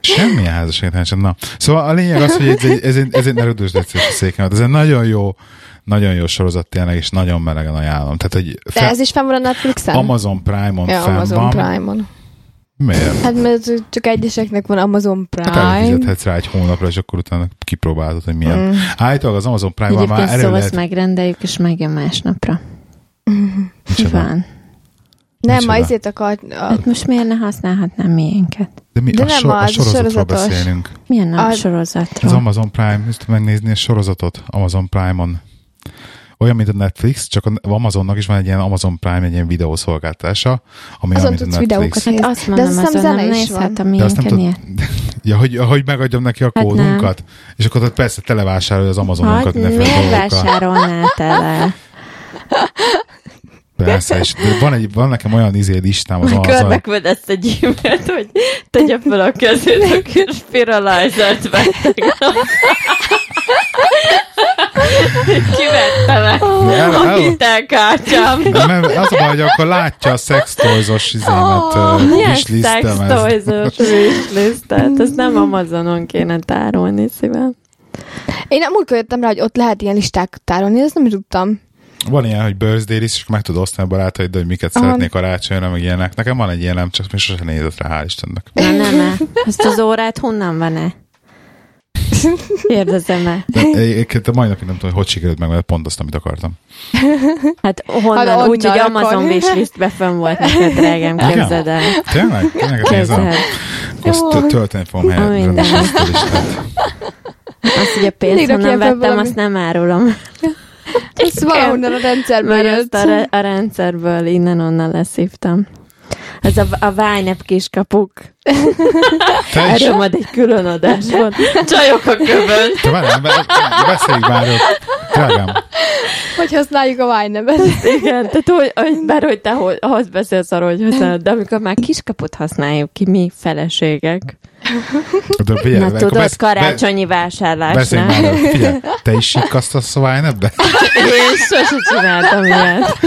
[SPEAKER 2] Semmilyen házassági tanácsad. Na. Szóval a lényeg az, hogy ez egy, ez egy, ez egy ne rögdösd egyszer a székemet. Ez egy nagyon jó, nagyon jó sorozat tényleg, és nagyon melegen ajánlom. Tehát, hogy
[SPEAKER 1] De
[SPEAKER 2] fe,
[SPEAKER 1] ez is fenn van a Netflixen?
[SPEAKER 2] Amazon Prime-on
[SPEAKER 1] ja,
[SPEAKER 2] fenn
[SPEAKER 1] Amazon
[SPEAKER 2] van.
[SPEAKER 1] Prime-on.
[SPEAKER 2] Miért?
[SPEAKER 1] Hát mert csak egyeseknek van Amazon
[SPEAKER 2] Hát
[SPEAKER 1] Prime.
[SPEAKER 2] előfizethetsz rá egy hónapra, és akkor utána kipróbálod, hogy milyen. Mm. Állítólag az Amazon Prime-ban már elő
[SPEAKER 3] szóval
[SPEAKER 2] lehet...
[SPEAKER 3] megrendeljük, és megjön másnapra.
[SPEAKER 2] Micsoda?
[SPEAKER 3] Van.
[SPEAKER 1] Nem, ma ezért akar... A,
[SPEAKER 3] Hát most miért ne használhatnám miénket?
[SPEAKER 2] De, mi,
[SPEAKER 1] De
[SPEAKER 2] a,
[SPEAKER 1] nem
[SPEAKER 2] sor, a
[SPEAKER 1] az, a
[SPEAKER 2] sorozatról
[SPEAKER 1] sorozatos.
[SPEAKER 2] beszélünk.
[SPEAKER 3] Milyen a
[SPEAKER 1] A-
[SPEAKER 2] Az
[SPEAKER 3] sorozatról?
[SPEAKER 2] Amazon Prime, ezt megnézni a sorozatot Amazon Prime-on. Olyan, mint a Netflix, csak a Amazonnak is van egy ilyen Amazon Prime, egy ilyen videószolgáltása, ami olyan,
[SPEAKER 1] Azon
[SPEAKER 2] mint a Netflix.
[SPEAKER 1] videókat
[SPEAKER 3] Hát azt
[SPEAKER 1] De azt hiszem
[SPEAKER 3] azon nem
[SPEAKER 1] zene is
[SPEAKER 3] nézhet a
[SPEAKER 1] van.
[SPEAKER 2] De azt nem tud, ja, hogy, hogy megadjam neki a
[SPEAKER 3] Hát
[SPEAKER 2] kódunkat, és akkor ott persze televásárolja az Amazonunkat
[SPEAKER 3] Hát,
[SPEAKER 2] mindenféle
[SPEAKER 3] miért vásárolnál tele?
[SPEAKER 2] Persze, és van, egy, van nekem olyan izé listám az
[SPEAKER 3] Amikor
[SPEAKER 2] Amazon,
[SPEAKER 3] megvadesz egy e-mailt, hogy tegye fel a kezét, a spiralizert vettek. Kivettem el a
[SPEAKER 2] el-
[SPEAKER 3] hitelkártyám.
[SPEAKER 2] az a baj, hogy akkor látja a szextoyzos izémet,
[SPEAKER 3] Oh,
[SPEAKER 2] uh,
[SPEAKER 3] szextoyzos wishlistet? Ezt nem Amazonon kéne tárolni szívem.
[SPEAKER 1] én nem múltkor jöttem rá, hogy ott lehet ilyen listák tárolni, ezt nem is tudtam.
[SPEAKER 2] Van ilyen, hogy birthday list, és meg tudod osztani a barátaiddal, hogy miket
[SPEAKER 1] Aha.
[SPEAKER 2] szeretnék karácsonyra, meg ilyenek. Nekem van egy ilyenem, csak még sosem nézett rá, hál' Istennek.
[SPEAKER 3] Na nem -e. Ezt az órát honnan van-e? Kérdezem-e?
[SPEAKER 2] De egyébként a mai napig nem tudom, hogy hogy sikerült meg, mert pont azt, amit akartam.
[SPEAKER 3] Hát
[SPEAKER 1] Hát
[SPEAKER 3] honnan?
[SPEAKER 1] onnan
[SPEAKER 3] Úgy, hogy
[SPEAKER 1] akar.
[SPEAKER 3] Amazon wishlistbe fönn volt neked, drágám, képzeld el.
[SPEAKER 2] Tényleg? Tényleg nézem? Azt tö- tölteni fogom helyet. Azt
[SPEAKER 3] hogy a pénzt honnan vettem, azt nem árulom.
[SPEAKER 1] Ez valahonnan a rendszerben
[SPEAKER 3] Mert
[SPEAKER 1] jött.
[SPEAKER 3] a, re- a rendszerből innen-onnan leszívtam. Ez a, a Vájnep kiskapuk. Erről majd egy külön adás. Csajok a kövön.
[SPEAKER 2] Te várjál, be- beszéljük már. Drágám,
[SPEAKER 1] Hogy használjuk a Vine nevet.
[SPEAKER 3] Igen, tehát hogy, hogy bár hogy te hogy, ahhoz beszélsz arról, hogy használod, de amikor már kiskaput használjuk ki, mi feleségek.
[SPEAKER 2] de figyelj,
[SPEAKER 3] Na tudod,
[SPEAKER 2] besz-
[SPEAKER 3] karácsonyi
[SPEAKER 2] be- Beszélj
[SPEAKER 3] vásárlásnál.
[SPEAKER 2] már, figyelj, te is sikkasztasz a Wine-be?
[SPEAKER 3] Én sose csináltam ilyet.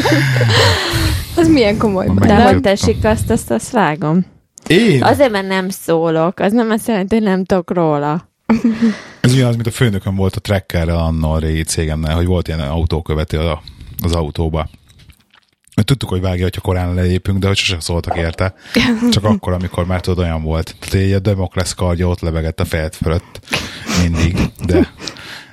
[SPEAKER 1] Az milyen komoly.
[SPEAKER 3] De hogy
[SPEAKER 2] tudtam.
[SPEAKER 3] te sikaszt, azt, azt vágom.
[SPEAKER 2] Én?
[SPEAKER 3] Azért, mert nem szólok. Az nem azt jelenti, hogy nem tudok róla.
[SPEAKER 2] Ez ugyanaz, mint a főnököm volt a trekkerrel annól a régi cégemmel, hogy volt ilyen autókövető a- az autóba. Tudtuk, hogy vágja, hogyha korán lelépünk, de hogy sosem szóltak érte. Csak akkor, amikor már tudod, olyan volt. Tehát így a Demoklesz kardja ott lebegett a fejed fölött mindig, de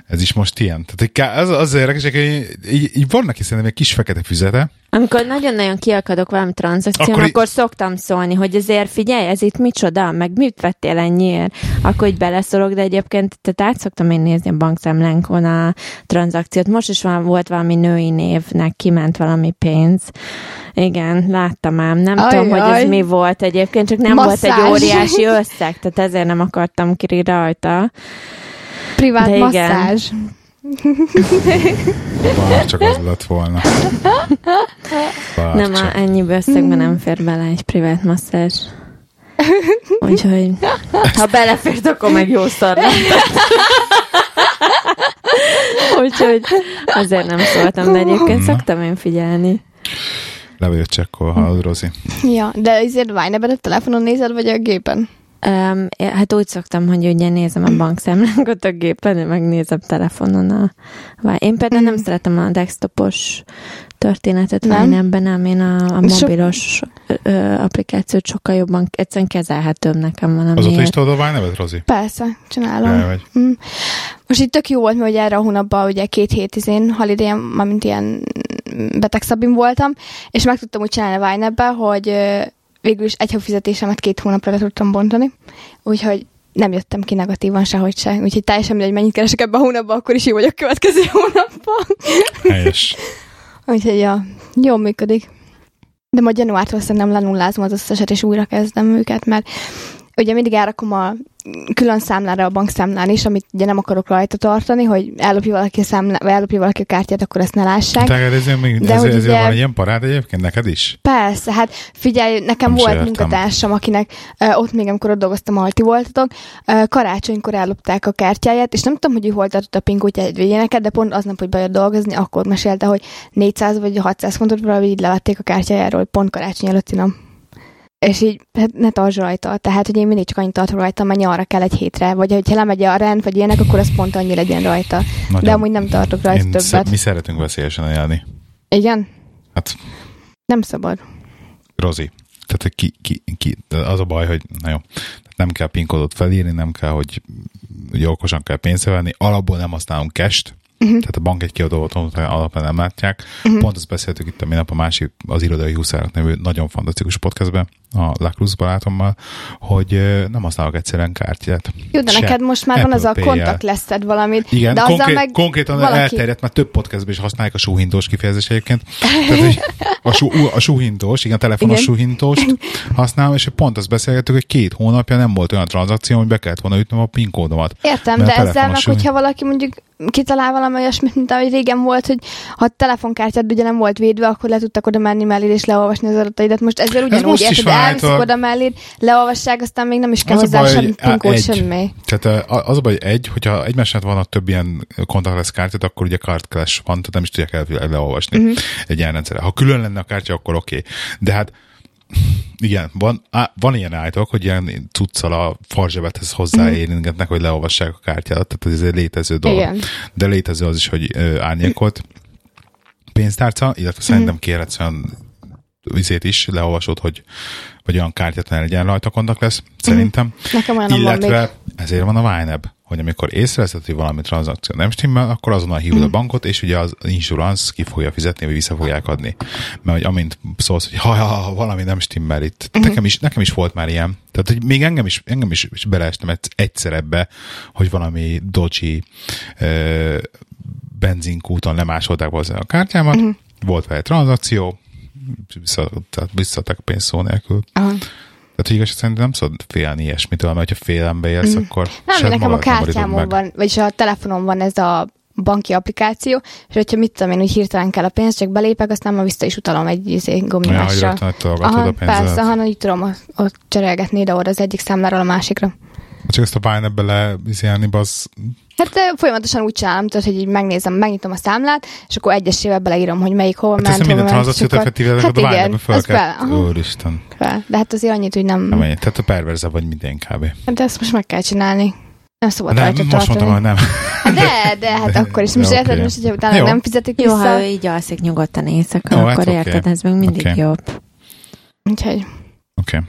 [SPEAKER 2] ez is most ilyen. Tehát az, az érdekes, hogy így, így, így van neki szerintem egy kis fekete füzete,
[SPEAKER 3] Amikor nagyon-nagyon kiakadok valami tranzakción,
[SPEAKER 2] Akkor
[SPEAKER 3] akkor,
[SPEAKER 2] í-
[SPEAKER 3] szoktam szólni, hogy azért figyelj, ez itt micsoda, meg mit vettél ennyiért, akkor így beleszorok, de egyébként tehát át szoktam én nézni a bankszámlánkon a tranzakciót. Most is van, volt valami női névnek, kiment valami pénz. Igen, láttam ám. Nem
[SPEAKER 1] Aj,
[SPEAKER 3] tudom, hogy
[SPEAKER 1] aj.
[SPEAKER 3] ez mi volt egyébként, csak nem volt
[SPEAKER 1] Masszázs.
[SPEAKER 3] egy óriási összeg, tehát ezért nem akartam ki rajta.
[SPEAKER 1] Privát
[SPEAKER 3] De igen.
[SPEAKER 1] masszázs.
[SPEAKER 2] bár csak az lett volna. Bár
[SPEAKER 3] Nem,
[SPEAKER 2] csak.
[SPEAKER 3] ennyi összegben nem fér bele egy privát masszázs. Úgyhogy, ha belefért, akkor meg jó szar. Úgyhogy azért nem szóltam, de egyébként
[SPEAKER 2] Na.
[SPEAKER 3] szoktam én figyelni.
[SPEAKER 2] Le vagyok csekkol, hallod, Rozi?
[SPEAKER 1] Ja, de ezért Vine nevet a telefonon nézed, vagy a gépen?
[SPEAKER 3] Um, hát úgy szoktam, hogy ugye nézem a bankszámlánkot a gépen, én megnézem telefonon a... Vagy én például nem
[SPEAKER 1] Mm.
[SPEAKER 3] szeretem a desktopos történetet,
[SPEAKER 1] Nem?
[SPEAKER 3] nem? ebben nem, én a, a mobilos ö, applikációt sokkal jobban, egyszerűen kezelhetőm nekem valamiért.
[SPEAKER 2] Azóta is tudod a Wine-nevet, Rozi?
[SPEAKER 1] Persze, csinálom. Mm. Most itt tök jó volt, mert ugye erre a hónapban ugye két hét izén holidayen, mármint ilyen betegszabin voltam, és meg tudtam úgy csinálni a Vine hogy ö, végül is egy fizetésemet két hónapra le tudtam bontani, úgyhogy nem jöttem ki negatívan sehogy se. Úgyhogy teljesen mindegy, mennyit keresek ebben a hónapban, akkor is jó vagyok következő hónapban.
[SPEAKER 2] Helyes.
[SPEAKER 1] Úgyhogy ja, jól működik. De majd januártól szerintem lenullázom az összeset, és újra kezdem őket, mert ugye mindig elrakom a külön számlára a bankszámlán is, amit ugye nem akarok rajta tartani, hogy ellopja valaki a, számlá, vagy ellopja valaki a kártyát, akkor ezt ne lássák.
[SPEAKER 2] Te ezért, még,
[SPEAKER 1] De
[SPEAKER 2] ezért,
[SPEAKER 1] hogy
[SPEAKER 2] ezért
[SPEAKER 1] ugye-
[SPEAKER 2] van egy ilyen parád egyébként neked is?
[SPEAKER 1] Persze, hát figyelj, nekem
[SPEAKER 2] Nem
[SPEAKER 1] volt
[SPEAKER 2] értem.
[SPEAKER 1] munkatársam, akinek ö, ott még, amikor ott dolgoztam, ahol ti voltatok, ö, karácsonykor ellopták a kártyáját, és nem tudom, hogy ő hol tartott a pinkótja egy végéneket, de pont aznap, hogy bejött dolgozni, akkor mesélte, hogy 400 vagy 600 fontot valahogy így levették a kártyájáról, pont karácsony előtti nap. És így, hát ne tartsd rajta. Tehát, hogy én mindig csak annyit tartok rajta, mennyi arra kell egy hétre. Vagy hogyha lemegy a rend, vagy ilyenek, akkor az pont annyi legyen rajta.
[SPEAKER 2] Nagyon.
[SPEAKER 1] De amúgy nem tartok rajta
[SPEAKER 2] Én
[SPEAKER 1] többet.
[SPEAKER 2] sze- mi szeretünk veszélyesen élni.
[SPEAKER 1] Igen?
[SPEAKER 2] Hát,
[SPEAKER 1] Nem szabad.
[SPEAKER 2] Rozi. Tehát ki, ki, ki, az a baj, hogy na jó, nem kell PIN kódot felírni, nem kell, hogy ugye okosan kell pénzt venni, alapból nem használunk cash Uh-huh. Tehát a bank egy kiadó alapján nem látják. Uh-huh. Pont azt beszéltük itt a minap a másik, az irodai huszárok nevű nagyon fantasztikus podcastben, a Lacruz barátommal, hogy nem használok egyszerűen kártyát.
[SPEAKER 1] Jó, de neked most már Apple van az a kontakt leszed valamit.
[SPEAKER 2] Igen,
[SPEAKER 1] de
[SPEAKER 2] konkrét, meg konkrétan valaki... elterjedt, mert több podcastban is használják a súhintós kifejezés egyébként. Tehát, a, sú, a súhintós, igen, a telefonos igen. súhintóst használom, és pont azt beszélgettük, hogy két hónapja nem volt olyan tranzakció, hogy be kellett volna ütnöm a PIN kódomat.
[SPEAKER 1] Értem, de ezzel meg, hogyha valaki mondjuk kitalál valami olyasmit, mint ahogy régen volt, hogy ha a telefonkártyád ugye nem volt védve, akkor le tudtak oda menni mellé és leolvasni az adataidat. Most ezzel ugyanúgy Ez érted, elviszik oda mellé, leolvassák, aztán még nem is kell hozzá sem pinkód semmi.
[SPEAKER 2] Tehát az a baj, egy, hogyha egymásnál vannak több ilyen contactless kártyát, akkor ugye card clash van, tehát nem is tudják el, leolvasni uh-huh. egy ilyen rendszerre. Ha külön lenne a kártya, akkor oké. Okay. De hát igen, van, á, van ilyen állítók, hogy ilyen cuccal a farzsebethez hozzáéringetnek, hogy leolvassák a kártyát, tehát ez egy létező dolog. Igen. De létező az is, hogy ö, árnyékot pénztárca, illetve szerintem kérhetsz olyan vizét is, leolvasod, hogy vagy olyan kártyát ne legyen rajta kontak lesz, szerintem.
[SPEAKER 1] Nekem olyan
[SPEAKER 2] Illetve
[SPEAKER 1] van még.
[SPEAKER 2] ezért van a YNAB, hogy amikor észreveszed, hogy valami tranzakció nem stimmel, akkor azonnal hívod a bankot, és ugye az insurance ki fogja fizetni, vagy vissza fogják adni. Mert hogy amint szólsz, hogy ha, ha, ha valami nem stimmel itt. Mm. Nekem, is, nekem is volt már ilyen. Tehát, hogy még engem is, engem is, is beleestem egyszer ebbe, hogy valami dodgy ö, benzinkúton lemásolták hozzá a kártyámat, mm. volt vele tranzakció, vissza, tehát visszaadták a pénzt szó nélkül. Aha. Tehát, hogy igazság szerintem nem szabad félni ilyesmitől, mert ha félelembe élsz, mm. akkor
[SPEAKER 1] Nem, nekem a kártyámon van, vagyis a telefonon van ez a banki applikáció, és hogyha mit tudom én, hogy hirtelen kell a pénz, csak belépek, aztán ma vissza is utalom egy izé, gomnyomással.
[SPEAKER 2] Ja, Aha, a
[SPEAKER 1] persze, ha így tudom ott cserélgetni ide az egyik számláról a másikra.
[SPEAKER 2] Csak ezt a Pine bele izélni, az
[SPEAKER 1] Hát folyamatosan úgy csinálom, tehát, hogy így megnézem, megnyitom a számlát, és akkor egyesével beleírom, hogy melyik hova hát ment,
[SPEAKER 2] minden tranzakciót effektíve hát a igen, föl kell.
[SPEAKER 1] Úristen. Fel. De hát azért annyit, hogy nem...
[SPEAKER 2] nem ennyi. Tehát a perverze vagy minden kb.
[SPEAKER 1] Hát ezt most meg kell csinálni. Nem szabad nem,
[SPEAKER 2] most tartani. mondtam, hogy nem.
[SPEAKER 1] Hát de, de, hát de, akkor is. Most érted, okay. most, hogyha utána jó. nem fizetik vissza.
[SPEAKER 3] Jó, ha ő így alszik nyugodtan éjszaka, jó, akkor hát érted, okay. ez még mindig okay. jobb.
[SPEAKER 1] Úgyhogy.
[SPEAKER 2] Oké. Okay.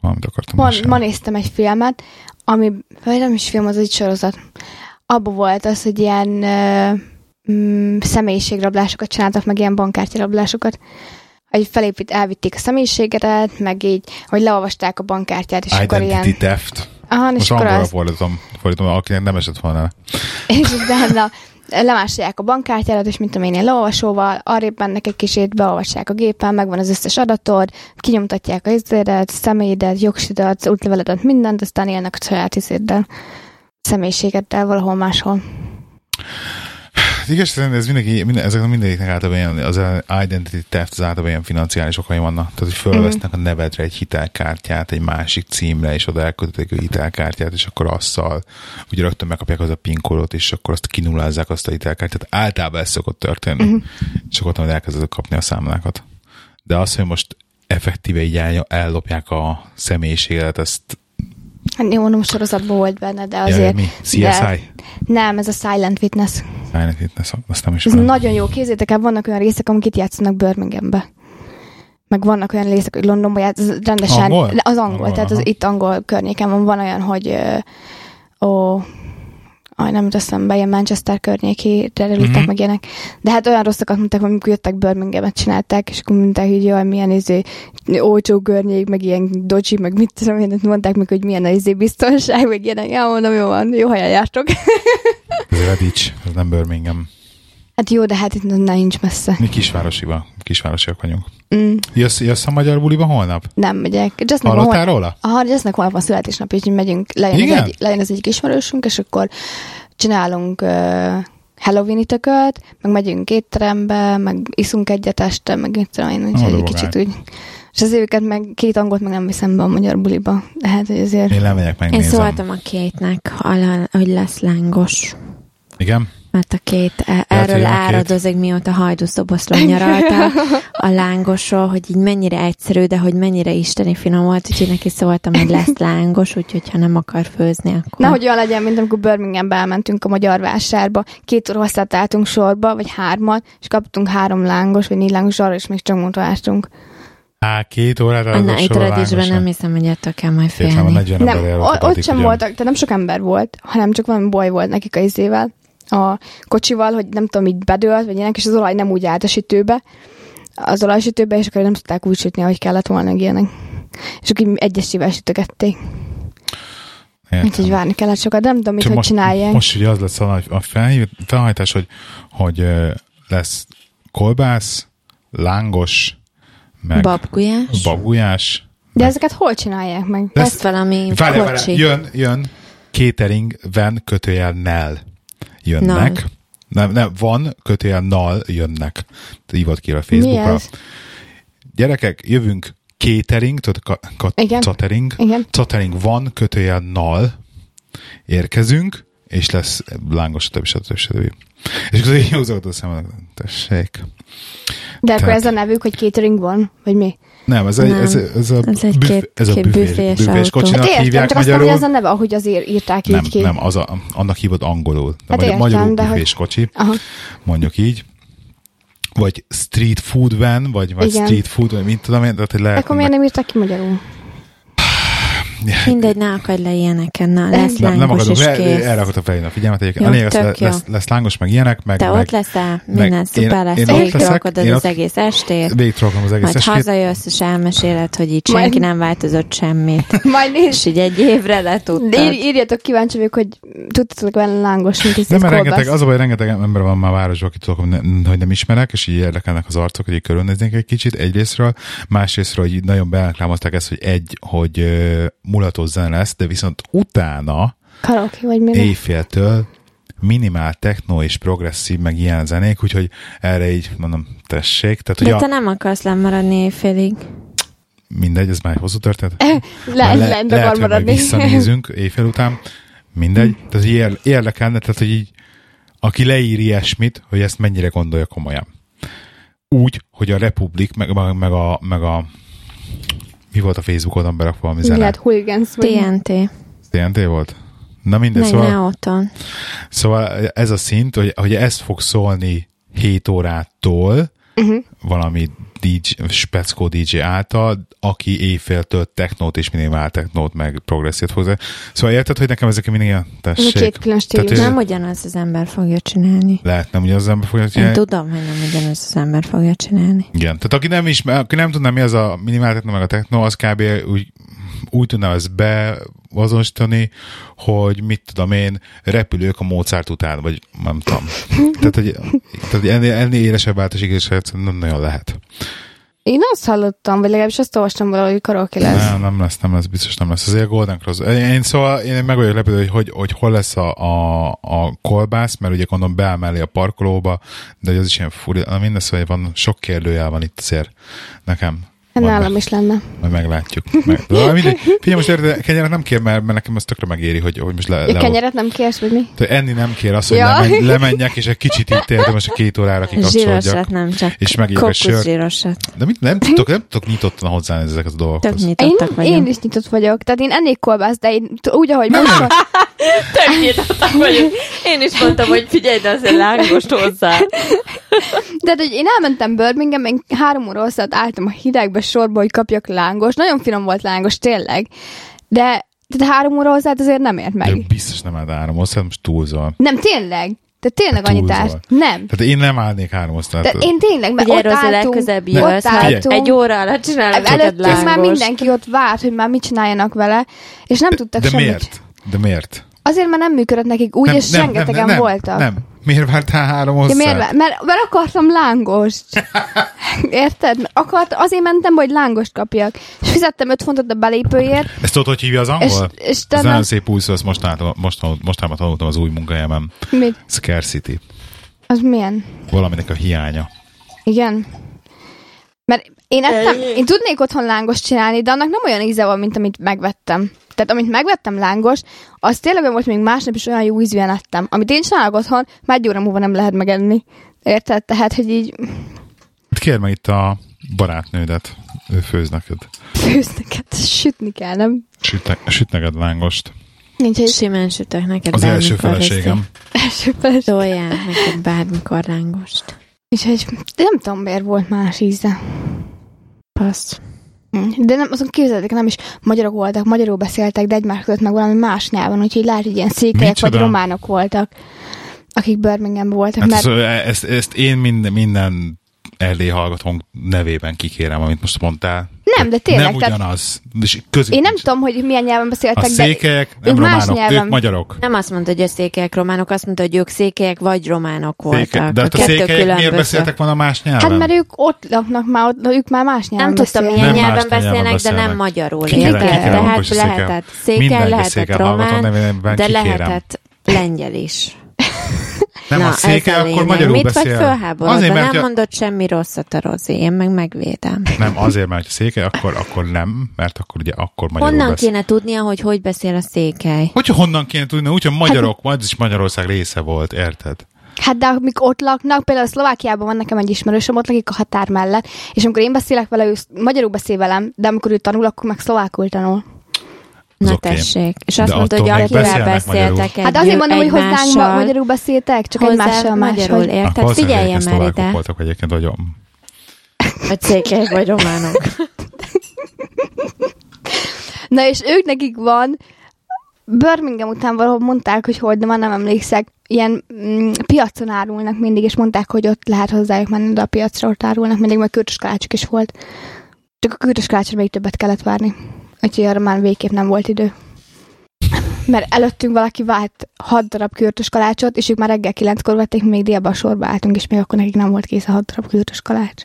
[SPEAKER 2] Valamit akartam
[SPEAKER 1] ma, ma néztem egy filmet, ami, vagy nem is film, az egy sorozat. Abba volt az, hogy ilyen mm, személyiségrablásokat csináltak, meg ilyen bankkártyarablásokat. Hogy felépít, elvitték a személyiségedet, meg így, hogy leolvasták a bankkártyát, és
[SPEAKER 2] Identity
[SPEAKER 1] akkor ilyen...
[SPEAKER 2] theft.
[SPEAKER 1] Aha, és
[SPEAKER 2] Most
[SPEAKER 1] akkor
[SPEAKER 2] angolra az... fordítom, fordítom, akinek nem esett volna.
[SPEAKER 1] És utána lemásolják a bankkártyádat, és mint tudom én, ilyen leolvasóval, arrébb mennek egy kicsit, beolvassák a gépen, megvan az összes adatod, kinyomtatják a izédet, személyedet, jogsidat, útleveledet, mindent, aztán élnek a saját izéddel, személyiségeddel valahol máshol
[SPEAKER 2] igaz, ez mindenki, minden, ezek mindegyiknek általában ilyen, az identity theft az általában ilyen financiális okai vannak. Tehát, hogy fölvesznek mm-hmm. a nevedre egy hitelkártyát egy másik címre, és oda elköltetik a hitelkártyát, és akkor azzal ugye rögtön megkapják az a PIN kódot, és akkor azt kinullázzák azt a hitelkártyát. Általában ez szokott történni. Mm-hmm. És akkor majd elkezded kapni a számlákat. De az, hogy most effektíve így ellopják a személyiséget, ezt
[SPEAKER 1] Hát mondom, sorozatban volt benne, de azért... Ja,
[SPEAKER 2] mi? CSI?
[SPEAKER 1] De, nem, ez a Silent Witness.
[SPEAKER 2] Silent Witness, azt nem is
[SPEAKER 1] Ez nagyon jó, kézzétek el, vannak olyan részek, amik itt játszanak Birminghambe. Meg vannak olyan részek, hogy Londonban játsz, rendesen...
[SPEAKER 2] Angol?
[SPEAKER 1] Az angol, angol tehát az itt angol környéken van, van olyan, hogy ó, aj, nem teszem be, ilyen Manchester környéki terültek mm-hmm. meg ilyenek. De hát olyan rosszakat mondták, amikor jöttek Birminghamet csinálták, és akkor mondták, hogy jaj, milyen izé, olcsó környék, meg ilyen dodgy, meg mit tudom én, mondták meg, hogy milyen a izé biztonság, meg ilyenek. Ja, mondom, jó van, jó helyen jártok.
[SPEAKER 2] Redditch, ez nem Birmingham.
[SPEAKER 1] Hát jó, de hát itt nem nincs messze.
[SPEAKER 2] Mi kisvárosiba, kisvárosiak vagyunk. Mm. Jössz, jössz a magyar buliba holnap?
[SPEAKER 1] Nem megyek.
[SPEAKER 2] Jessnek Hallottál róla?
[SPEAKER 1] Aha, Jessnek holnap a születésnap, úgyhogy megyünk, lejön, az egy, lejön az egyik ismerősünk, és akkor csinálunk uh, Halloween tököt, meg megyünk étterembe, meg iszunk egyet este, meg mit tudom én, úgyhogy egy kicsit úgy. És az őket meg két angolt meg nem viszem be a magyar buliba. hát, hogy azért...
[SPEAKER 2] Én lemegyek, megnézem.
[SPEAKER 3] Én szóltam a kétnek, hogy lesz lángos.
[SPEAKER 2] Igen?
[SPEAKER 3] Mert a két e- erről áradozik, mióta hajdúszoboszlón nyaralta a lángosról, hogy így mennyire egyszerű, de hogy mennyire isteni finom volt, úgyhogy neki szóltam, hogy lesz lángos, úgyhogy ha nem akar főzni, akkor...
[SPEAKER 1] Nehogy olyan legyen, mint amikor Birminghambe elmentünk a magyar vásárba, két óra hosszát álltunk sorba, vagy hármat, és kaptunk három lángos, vagy négy lángos arra, és még csak mondta
[SPEAKER 2] Á, két órára
[SPEAKER 3] az itt Redisben nem hiszem, hogy ettől kell majd félni.
[SPEAKER 1] Nem, ott sem voltak, tehát nem sok ember volt, hanem csak valami baj volt nekik a izével a kocsival, hogy nem tudom, így bedőlt, vagy ilyenek, és az olaj nem úgy állt a sütőbe, az olajsütőbe, és akkor nem tudták úgy sütni, ahogy kellett volna ilyenek. És akkor így egyesével sütögették.
[SPEAKER 2] Értem.
[SPEAKER 1] Úgyhogy várni kellett sokat, nem tudom, mit, hogy
[SPEAKER 2] most,
[SPEAKER 1] csinálják.
[SPEAKER 2] Most ugye az lesz a, a felhív, felhajtás, hogy, hogy lesz kolbász, lángos, meg
[SPEAKER 3] Babgulyás.
[SPEAKER 2] babujás.
[SPEAKER 1] De ezeket hol csinálják meg?
[SPEAKER 2] Lesz-
[SPEAKER 3] Lesz valami kocsi.
[SPEAKER 2] jön, jön, catering van kötőjel nel jönnek.
[SPEAKER 3] Nal.
[SPEAKER 2] Nem, nem, van kötőjel nal jönnek. Hívod ki a Facebookra. Gyerekek, jövünk catering, tudod, ka, ka,
[SPEAKER 1] Igen.
[SPEAKER 2] catering.
[SPEAKER 1] Igen.
[SPEAKER 2] Catering van kötőjel nal. Érkezünk, és lesz lángos, stb. stb. stb. És akkor így húzogat a szemed, tessék.
[SPEAKER 1] De akkor
[SPEAKER 2] Tehát-
[SPEAKER 1] ez a nevük, hogy catering van? Vagy mi?
[SPEAKER 2] Nem, ez, egy,
[SPEAKER 3] Nem.
[SPEAKER 2] ez, ez, a,
[SPEAKER 3] Ez egy
[SPEAKER 2] büf,
[SPEAKER 3] két-
[SPEAKER 2] ez a büfés,
[SPEAKER 3] büfés
[SPEAKER 2] büfés kocsinak
[SPEAKER 1] Hát értem,
[SPEAKER 2] hívják
[SPEAKER 1] csak aztán, hogy
[SPEAKER 2] magyarul.
[SPEAKER 1] ez a neve, ahogy azért írták
[SPEAKER 2] Nem,
[SPEAKER 1] így ki.
[SPEAKER 2] nem, az a, annak hívod angolul. De
[SPEAKER 1] Hát
[SPEAKER 2] magyar,
[SPEAKER 1] értem,
[SPEAKER 2] magyarul
[SPEAKER 1] de hogy-
[SPEAKER 2] büfés kocsi,
[SPEAKER 1] Aha.
[SPEAKER 2] mondjuk így. Vagy street food van, vagy, vagy
[SPEAKER 1] Igen.
[SPEAKER 2] street food, vagy mint tudom én, tehát hogy lehet...
[SPEAKER 1] Akkor miért nem írták ki magyarul?
[SPEAKER 3] Mindegy, ne akadj le ilyeneken, na, lesz
[SPEAKER 2] nem, nem
[SPEAKER 3] és
[SPEAKER 2] le,
[SPEAKER 3] kész.
[SPEAKER 2] erre akartam felhívni a figyelmet. Egyébként.
[SPEAKER 3] Jó,
[SPEAKER 2] a lényeg,
[SPEAKER 3] tök jó.
[SPEAKER 2] lesz, lesz, lángos, meg ilyenek, meg,
[SPEAKER 3] Te
[SPEAKER 2] meg
[SPEAKER 3] ott leszel, minden
[SPEAKER 2] én-
[SPEAKER 3] szuper lesz,
[SPEAKER 2] én ott leszek, én
[SPEAKER 3] az
[SPEAKER 2] ott-
[SPEAKER 3] egész estét,
[SPEAKER 2] végigtrollom az egész
[SPEAKER 3] majd
[SPEAKER 2] estét.
[SPEAKER 3] hazajössz, és elmeséled, hogy így
[SPEAKER 1] Majd-
[SPEAKER 3] senki nem változott semmit.
[SPEAKER 1] Majd
[SPEAKER 3] És
[SPEAKER 1] nézd,
[SPEAKER 3] így egy évre
[SPEAKER 1] de
[SPEAKER 3] letudtad.
[SPEAKER 1] ír, írjatok kíváncsi vagyok, hogy tudtatok benne lángos, mint
[SPEAKER 2] Nem, mert rengeteg, az a baj, rengeteg ember van már városban, akit tudok, hogy, ne, hogy nem ismerek, és így érdekelnek az arcok, hogy így körülnéznék egy kicsit egyrésztről, másrésztről, hogy így nagyon bereklámozták ezt, hogy egy, hogy mulatos zene lesz, de viszont utána
[SPEAKER 1] Karaoke, vagy mi?
[SPEAKER 2] éjféltől minimál techno és progresszív, meg ilyen zenék, úgyhogy erre így mondom, tessék. Tehát,
[SPEAKER 3] De
[SPEAKER 2] a,
[SPEAKER 3] te nem akarsz lemaradni éjfélig.
[SPEAKER 2] mindegy, ez már egy hosszú történet.
[SPEAKER 1] Le, le,
[SPEAKER 2] Le-
[SPEAKER 1] le,
[SPEAKER 2] lehet, hogy majd visszanézünk éjfél után. Mindegy. Tehát hogy ér, érdekelne, tehát hogy így aki leír ilyesmit, hogy ezt mennyire gondolja komolyan. Úgy, hogy a Republik, meg, meg, a, meg a mi volt a Facebookodon berakva valami zene?
[SPEAKER 1] Lehet hooligans, vagy...
[SPEAKER 3] TNT.
[SPEAKER 2] TNT volt? Na mindegy,
[SPEAKER 3] Meg
[SPEAKER 2] szóval,
[SPEAKER 3] ne otthon.
[SPEAKER 2] szóval ez a szint, hogy, hogy ez fog szólni 7 órától,
[SPEAKER 1] Uh-huh.
[SPEAKER 2] valami DJ, speckó DJ által, aki éjféltől technót és minimál technót, meg progresszét fog. Szóval érted, hogy nekem ezek mindig ilyen tessék.
[SPEAKER 1] két külön stílus.
[SPEAKER 2] Tehát
[SPEAKER 3] Nem ugyanaz az ember fogja csinálni.
[SPEAKER 2] Lehet, nem ugye az ember fogja
[SPEAKER 3] Én
[SPEAKER 2] csinálni.
[SPEAKER 3] tudom, hogy nem ugyanaz az ember fogja csinálni.
[SPEAKER 2] Igen. Tehát aki nem, ismer, aki nem tudná, mi az a minimál techno, meg a techno, az kb. úgy, úgy tudná ezt beazonosítani, hogy mit tudom én, repülők a Mozart után, vagy nem tudom. tehát, hogy, tehát ennél, ennél élesebb változás nem nagyon lehet.
[SPEAKER 1] Én azt hallottam, vagy legalábbis azt olvastam valahogy, hogy karaoke lesz.
[SPEAKER 2] Nem, nem lesz, nem lesz, biztos nem lesz. Azért Golden Cross. Én szóval én meg vagyok lepődő, hogy, hogy hogy hol lesz a, a, a kolbász, mert ugye gondolom beáll mellé a parkolóba, de az is ilyen furi. Minden szóval van, sok kérdőjel van itt azért nekem.
[SPEAKER 1] Hát
[SPEAKER 2] Majd
[SPEAKER 1] nálam
[SPEAKER 2] meg-
[SPEAKER 1] is lenne.
[SPEAKER 2] Majd meglátjuk. Meg, de mindegy. Figyelj, most érted, kenyeret nem kér, mert, mert nekem ez tökre megéri, hogy, hogy most le, le
[SPEAKER 1] kenyeret nem kérsz, vagy mi?
[SPEAKER 2] Tehát enni nem kér azt, hogy
[SPEAKER 1] Ja.
[SPEAKER 2] lemenj, lemenjek, és egy kicsit itt értem, most a két órára kikapcsolódjak.
[SPEAKER 3] Zsírosat nem csak.
[SPEAKER 2] És megírok egy sört.
[SPEAKER 3] zsírosat.
[SPEAKER 2] De mit, nem tudtok, nem tudtok nyitottan hozzáállni ezeket a
[SPEAKER 3] Tök
[SPEAKER 2] dolgokhoz.
[SPEAKER 1] Én,
[SPEAKER 3] vagyunk.
[SPEAKER 1] én is nyitott vagyok. Tehát én ennék kolbász, de én úgy, ahogy most
[SPEAKER 3] Tök nyitottak vagyunk. Én is mondtam, hogy figyelj, de azért lángost hozzá.
[SPEAKER 1] de hogy én elmentem Birmingham, én három óra hosszat álltam a hidegbe sorba, hogy kapjak lángos. Nagyon finom volt lángos, tényleg. De tehát három óra hozzá azért nem ért
[SPEAKER 2] De
[SPEAKER 1] meg.
[SPEAKER 2] biztos nem áll három osztályt, most túlzol.
[SPEAKER 1] Nem, tényleg. De tényleg
[SPEAKER 2] Hát
[SPEAKER 1] annyit állt. Nem.
[SPEAKER 2] Tehát én nem állnék három osztályt.
[SPEAKER 1] De én tényleg, mert
[SPEAKER 3] Figyelj,
[SPEAKER 1] ott álltunk, ott
[SPEAKER 3] ha
[SPEAKER 1] álltunk.
[SPEAKER 3] egy óra alatt csinálok neked
[SPEAKER 1] Előttünk már mindenki ott várt, hogy már mit csináljanak vele, és nem tudtak
[SPEAKER 2] De
[SPEAKER 1] semmit.
[SPEAKER 2] miért? De miért?
[SPEAKER 1] Azért, mert nem működött nekik úgy,
[SPEAKER 2] nem,
[SPEAKER 1] és rengetegen
[SPEAKER 2] nem,
[SPEAKER 1] voltak.
[SPEAKER 2] Nem, miért vártál három
[SPEAKER 1] Ja,
[SPEAKER 2] osztályt?
[SPEAKER 1] miért? Mert, mert, mert akartam lángost. Érted? Akart, azért mentem, hogy lángost kapjak. És fizettem 5 fontot a belépőért,
[SPEAKER 2] Ezt tudod, hogy hívja az angol?
[SPEAKER 1] és, és
[SPEAKER 2] Ez
[SPEAKER 1] te
[SPEAKER 2] nagyon szép új szó, ezt most, tanultam- most, mostanában tanultam az új munkahelyemen.
[SPEAKER 1] Mit?
[SPEAKER 2] Scarcity.
[SPEAKER 1] Az milyen?
[SPEAKER 2] Valaminek a hiánya.
[SPEAKER 1] Igen. Mert én ettem, én tudnék otthon lángost csinálni, de annak nem olyan íze van, mint amit megvettem. Tehát amit megvettem lángos, az tényleg volt, még másnap is olyan jó ízűen ettem. Amit én csinálok otthon, már egy óra múlva nem lehet megenni. Érted? Tehát, hogy így
[SPEAKER 2] Kérd meg itt a barátnődet, ő főz neked.
[SPEAKER 1] főz neked, sütni kell, nem?
[SPEAKER 2] Süt, ne, süt neked lángost.
[SPEAKER 1] Nincs egy
[SPEAKER 3] Simán sütök neked
[SPEAKER 2] Az első feleségem.
[SPEAKER 1] első feleség.
[SPEAKER 3] Toljál neked bármikor lángost.
[SPEAKER 1] Úgyhogy nem tudom, miért volt más íze.
[SPEAKER 3] Passz.
[SPEAKER 1] De nem, azon képzeljétek, nem is magyarok voltak, magyarul beszéltek, de egymás között meg valami más nyelven, úgyhogy lehet, hogy ilyen székelyek vagy románok voltak. akik Birminghamben voltak,
[SPEAKER 2] Hát
[SPEAKER 1] mert
[SPEAKER 2] ezt, ezt, ezt én minden, minden Erdély hallgatónk nevében kikérem, amit most mondtál.
[SPEAKER 1] Nem, de tényleg,
[SPEAKER 2] Nem
[SPEAKER 1] tehát-
[SPEAKER 2] ugyanaz. És közé,
[SPEAKER 1] én nem tudom, hogy milyen nyelven
[SPEAKER 2] A
[SPEAKER 1] beszéltek, de
[SPEAKER 2] székelyek nem
[SPEAKER 1] ők más
[SPEAKER 2] románok,
[SPEAKER 1] nyelven.
[SPEAKER 2] ők magyarok.
[SPEAKER 3] Nem azt mondta, hogy a székelyek románok, azt mondta, hogy ők székelyek vagy románok voltak.
[SPEAKER 2] Széke, de hát a székelyek miért
[SPEAKER 3] különböző.
[SPEAKER 2] beszéltek volna más nyelven?
[SPEAKER 1] Hát mert ők ott laknak már, ott, ők már más nyelven
[SPEAKER 3] Nem tudtam,
[SPEAKER 1] beszélnek.
[SPEAKER 3] milyen
[SPEAKER 2] Nem
[SPEAKER 3] nyelven
[SPEAKER 2] más nyelven
[SPEAKER 3] beszélnek, de nem
[SPEAKER 2] beszélnek.
[SPEAKER 3] magyarul.
[SPEAKER 2] Kikérem- kikérem
[SPEAKER 3] Tehát
[SPEAKER 2] a
[SPEAKER 3] lehetett székely, lehetett román, de lehetett lengyel is.
[SPEAKER 2] Nem,
[SPEAKER 3] Na,
[SPEAKER 2] a
[SPEAKER 3] a
[SPEAKER 2] akkor
[SPEAKER 3] lényeg.
[SPEAKER 2] magyarul
[SPEAKER 3] Mit
[SPEAKER 2] beszél.
[SPEAKER 3] vagy fölháborodva?
[SPEAKER 2] Azért, mert
[SPEAKER 3] Nem mondott semmi rosszat a Rozi, én meg megvédem.
[SPEAKER 2] Nem, azért, mert ha székely, akkor, akkor nem, mert akkor ugye akkor magyarul
[SPEAKER 3] Honnan
[SPEAKER 2] beszél.
[SPEAKER 3] kéne tudnia, hogy hogy beszél a székely?
[SPEAKER 2] Hogyha honnan kéne tudni, úgyhogy magyarok, majd is Magyarország része volt, érted?
[SPEAKER 1] Hát de amik ott laknak, például Szlovákiában van nekem egy ismerősöm, ott lakik a határ mellett, és amikor én beszélek vele, ő magyarul beszél velem, de amikor ő tanul, akkor meg szlovákul tanul.
[SPEAKER 3] Na
[SPEAKER 2] oké.
[SPEAKER 3] tessék. És
[SPEAKER 2] De
[SPEAKER 3] azt mondta, hogy akivel beszéltek egy
[SPEAKER 1] Hát azért mondom, hogy hozzánk magyarul beszéltek, csak
[SPEAKER 3] hozzá
[SPEAKER 1] egymással
[SPEAKER 3] magyarul, érted? Figyeljen már ide.
[SPEAKER 2] voltak egyébként nagyon.
[SPEAKER 3] Vagy székelyek, vagy románok.
[SPEAKER 1] Na és ők nekik van, Birmingham után valahol mondták, hogy hogy, de már nem emlékszek, ilyen mm, piacon árulnak mindig, és mondták, hogy ott lehet hozzájuk menni, de a piacra ott árulnak mindig, mert kürtös is volt. Csak a kürtös kalácsra még többet kellett várni. Úgyhogy arra már végképp nem volt idő. Mert előttünk valaki vált hat darab kürtös kalácsot, és ők már reggel kilenckor vették, még délben sorba álltunk, és még akkor nekik nem volt kész a hat darab kürtös kalács.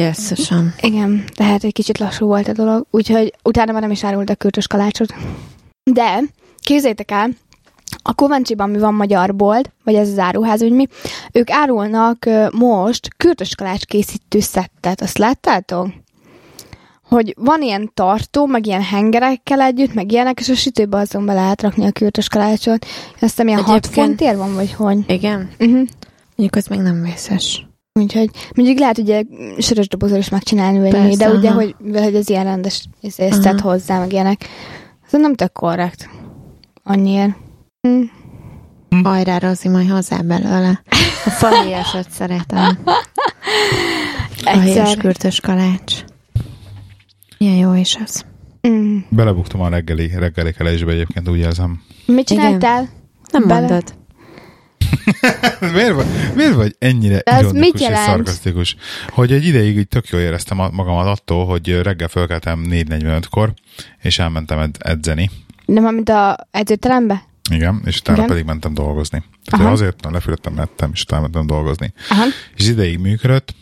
[SPEAKER 3] Jösszusom.
[SPEAKER 1] Igen, tehát egy kicsit lassú volt a dolog, úgyhogy utána már nem is árult a kürtös kalácsot. De képzétek el, a Coventry-ban mi van magyar bolt, vagy ez az áruház, úgy mi, ők árulnak most kürtös kalács készítő szettet, azt láttátok? Hogy van ilyen tartó, meg ilyen hengerekkel együtt, meg ilyenek, és a sütőbe azon be lehet rakni a kürtös kalácsot. Azt hiszem, ilyen 6
[SPEAKER 3] Egyébként-
[SPEAKER 1] fontért van, vagy hogy?
[SPEAKER 3] Igen?
[SPEAKER 1] Uh-huh.
[SPEAKER 3] Mondjuk az még nem vészes.
[SPEAKER 1] Úgyhogy mondjuk lehet ugye sörös dobozol is megcsinálni, vagy mi,
[SPEAKER 3] Persze,
[SPEAKER 1] de ugye,
[SPEAKER 3] aha.
[SPEAKER 1] hogy, hogy ez ilyen rendes szed hozzá, meg ilyenek. Ez nem tök korrekt. Annyiért. Hm.
[SPEAKER 3] Hajrá, Rozi, majd hozzá belőle. A fahéjasat szeretem. A héjas
[SPEAKER 1] Egyszer.
[SPEAKER 3] kürtös kalács. Milyen jó is az.
[SPEAKER 1] Mm.
[SPEAKER 2] Belebuktam a reggeli, reggeli kelésbe egyébként, úgy érzem.
[SPEAKER 1] Mit csináltál?
[SPEAKER 3] Nem
[SPEAKER 1] Bele-
[SPEAKER 3] mondod.
[SPEAKER 2] miért, vagy, miért vagy ennyire
[SPEAKER 1] De ez
[SPEAKER 2] és szarkasztikus? Hogy egy ideig így tök jól éreztem a- magamat attól, hogy reggel fölkeltem 4.45-kor, és elmentem ed- edzeni.
[SPEAKER 1] Nem, mint a edzőterembe?
[SPEAKER 2] Igen, és utána
[SPEAKER 1] Igen.
[SPEAKER 2] pedig mentem dolgozni. Tehát
[SPEAKER 1] Aha.
[SPEAKER 2] azért na, lefülettem, ettem, és utána mentem dolgozni.
[SPEAKER 1] Aha.
[SPEAKER 2] És ideig működött.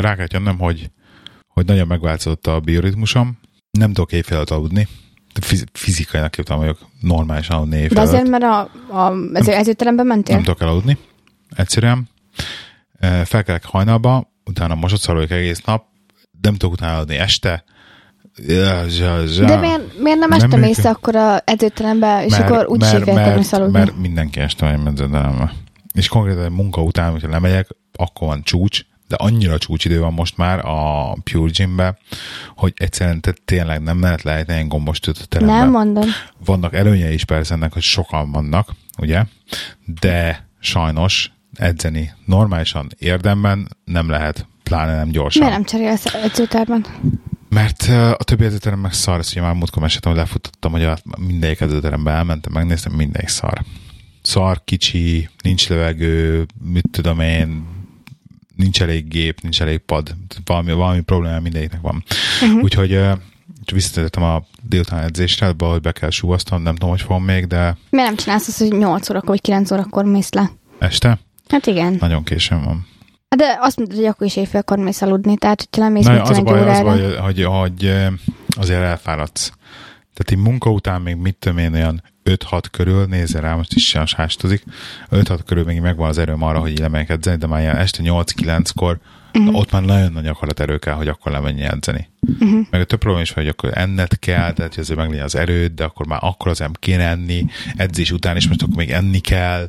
[SPEAKER 2] Rá kellett jönnöm, hogy, hogy nagyon megváltozott a bioritmusom. Nem tudok éjfélet aludni. De fiz- fizikailag képtelen vagyok normálisan aludni
[SPEAKER 1] De
[SPEAKER 2] éjfélet.
[SPEAKER 1] azért, mert a, a ez, edzőterembe mentél?
[SPEAKER 2] Nem tudok elaludni. Egyszerűen. Ö, Felkelek hajnalba, utána mosodszorolok egész nap, nem tudok utána aludni este. Ja, zsa, zsa.
[SPEAKER 1] De miért, miért nem este mész
[SPEAKER 2] működ-
[SPEAKER 1] akkor a edzőterembe, és akkor úgy
[SPEAKER 2] mert,
[SPEAKER 1] aludni?
[SPEAKER 2] mert mindenki este megy medződelembe. És konkrétan munka után, hogyha lemegyek, akkor van csúcs, de annyira csúcsidő van most már a Pure Gymbe, hogy egyszerűen te tényleg nem lehet lejteni egy gombos teremben.
[SPEAKER 1] Nem mondom.
[SPEAKER 2] Vannak előnyei is persze ennek, hogy sokan vannak, ugye? De sajnos edzeni normálisan érdemben nem lehet, pláne nem gyorsan.
[SPEAKER 1] Miért nem cserélsz edzőterben?
[SPEAKER 2] Mert a többi edzőterem meg szar, ezt ugye már múltkor meséltem, hogy lefutottam, hogy a mindegyik edzőterembe elmentem, megnéztem, mindegyik szar. Szar, kicsi, nincs levegő, mit tudom én, nincs elég gép, nincs elég pad, valami, valami probléma mindegyiknek van. Uh-huh. Úgyhogy visszatértem a délután edzésre, hogy be kell súvasztanom, nem tudom, hogy fogom még, de
[SPEAKER 1] Miért nem csinálsz azt, hogy 8 órakor vagy 9 órakor mész le?
[SPEAKER 2] este
[SPEAKER 1] Hát igen.
[SPEAKER 2] nagyon későn van.
[SPEAKER 1] Hát De azt mondod, hogy akkor is éjfélkor mész aludni, tehát hogyha nem mész
[SPEAKER 2] Na, az a baj, az baj, hogy, hogy eh, azért elfáradsz. Tehát így munka után még mit tudom én, olyan 5-6 körül, nézze rá, most is sem sástozik, 5-6 körül még megvan az erőm arra, hogy így lemegyek edzeni, de már ilyen este 8-9-kor,
[SPEAKER 1] Mhm.
[SPEAKER 2] uh-huh. ott már nagyon nagy akarat erő kell, hogy akkor lemenj edzeni.
[SPEAKER 1] Mhm.
[SPEAKER 2] Uh-huh. Meg a több probléma is, hogy akkor enned kell, tehát hogy azért meglegyen az erőd, de akkor már akkor az nem kéne enni, edzés után is most akkor még enni kell,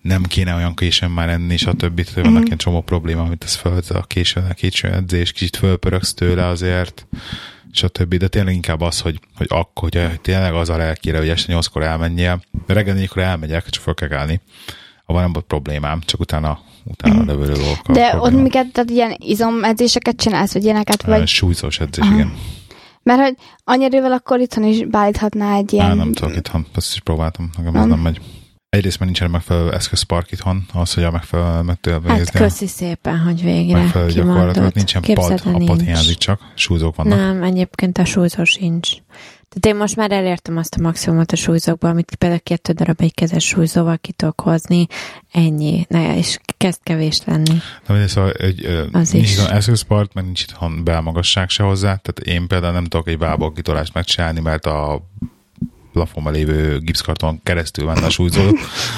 [SPEAKER 2] nem kéne olyan későn már enni, stb. Tehát vannak
[SPEAKER 1] Mhm.
[SPEAKER 2] ilyen csomó probléma, amit ez föl, a későn, a későn edzés, kicsit fölpörögsz tőle azért, stb. De tényleg inkább az, hogy, hogy akkor, hogy, tényleg az a lelkére, hogy este nyolckor elmenjél, de reggel négykor elmegyek, csak fel kell kelni. Abban nem volt problémám, csak utána, utána levőről dolgokkal.
[SPEAKER 1] De ott
[SPEAKER 2] probléma.
[SPEAKER 1] miket, tehát ilyen izomedzéseket csinálsz, vagy ilyeneket,
[SPEAKER 2] Vagy... Súlyzós edzés,
[SPEAKER 1] Aha.
[SPEAKER 2] igen.
[SPEAKER 1] Mert hogy annyira akkor itthon is beállíthatná egy ilyen...
[SPEAKER 2] Á, nem tudok itthon, azt is próbáltam, nekem ez
[SPEAKER 1] nem
[SPEAKER 2] megy. Egyrészt mert nincsen megfelelő eszközpark itthon, ahhoz, hogy a megfelelő meg tudja
[SPEAKER 3] Hát köszi szépen, hogy végre
[SPEAKER 2] megfelelő gyakorlatot. Nincsen
[SPEAKER 3] Képzeld,
[SPEAKER 2] pad, a pad
[SPEAKER 3] nincs.
[SPEAKER 2] hiányzik csak, súlyzók vannak.
[SPEAKER 3] Nem, egyébként a súlyzó sincs. Tehát én most már elértem azt a maximumot a súlyzókból, amit például kettő darab egy kezes súlyzóval ki tudok hozni, ennyi, ne, és kezd kevés lenni.
[SPEAKER 2] De mindegy, szóval egy,
[SPEAKER 3] Az
[SPEAKER 2] nincs itthon eszközpark, meg nincs itthon belmagasság se hozzá, tehát én például nem tudok egy vából kitolást megcsinálni, mert a plafonban lévő gipszkarton keresztül menne a súlyzó,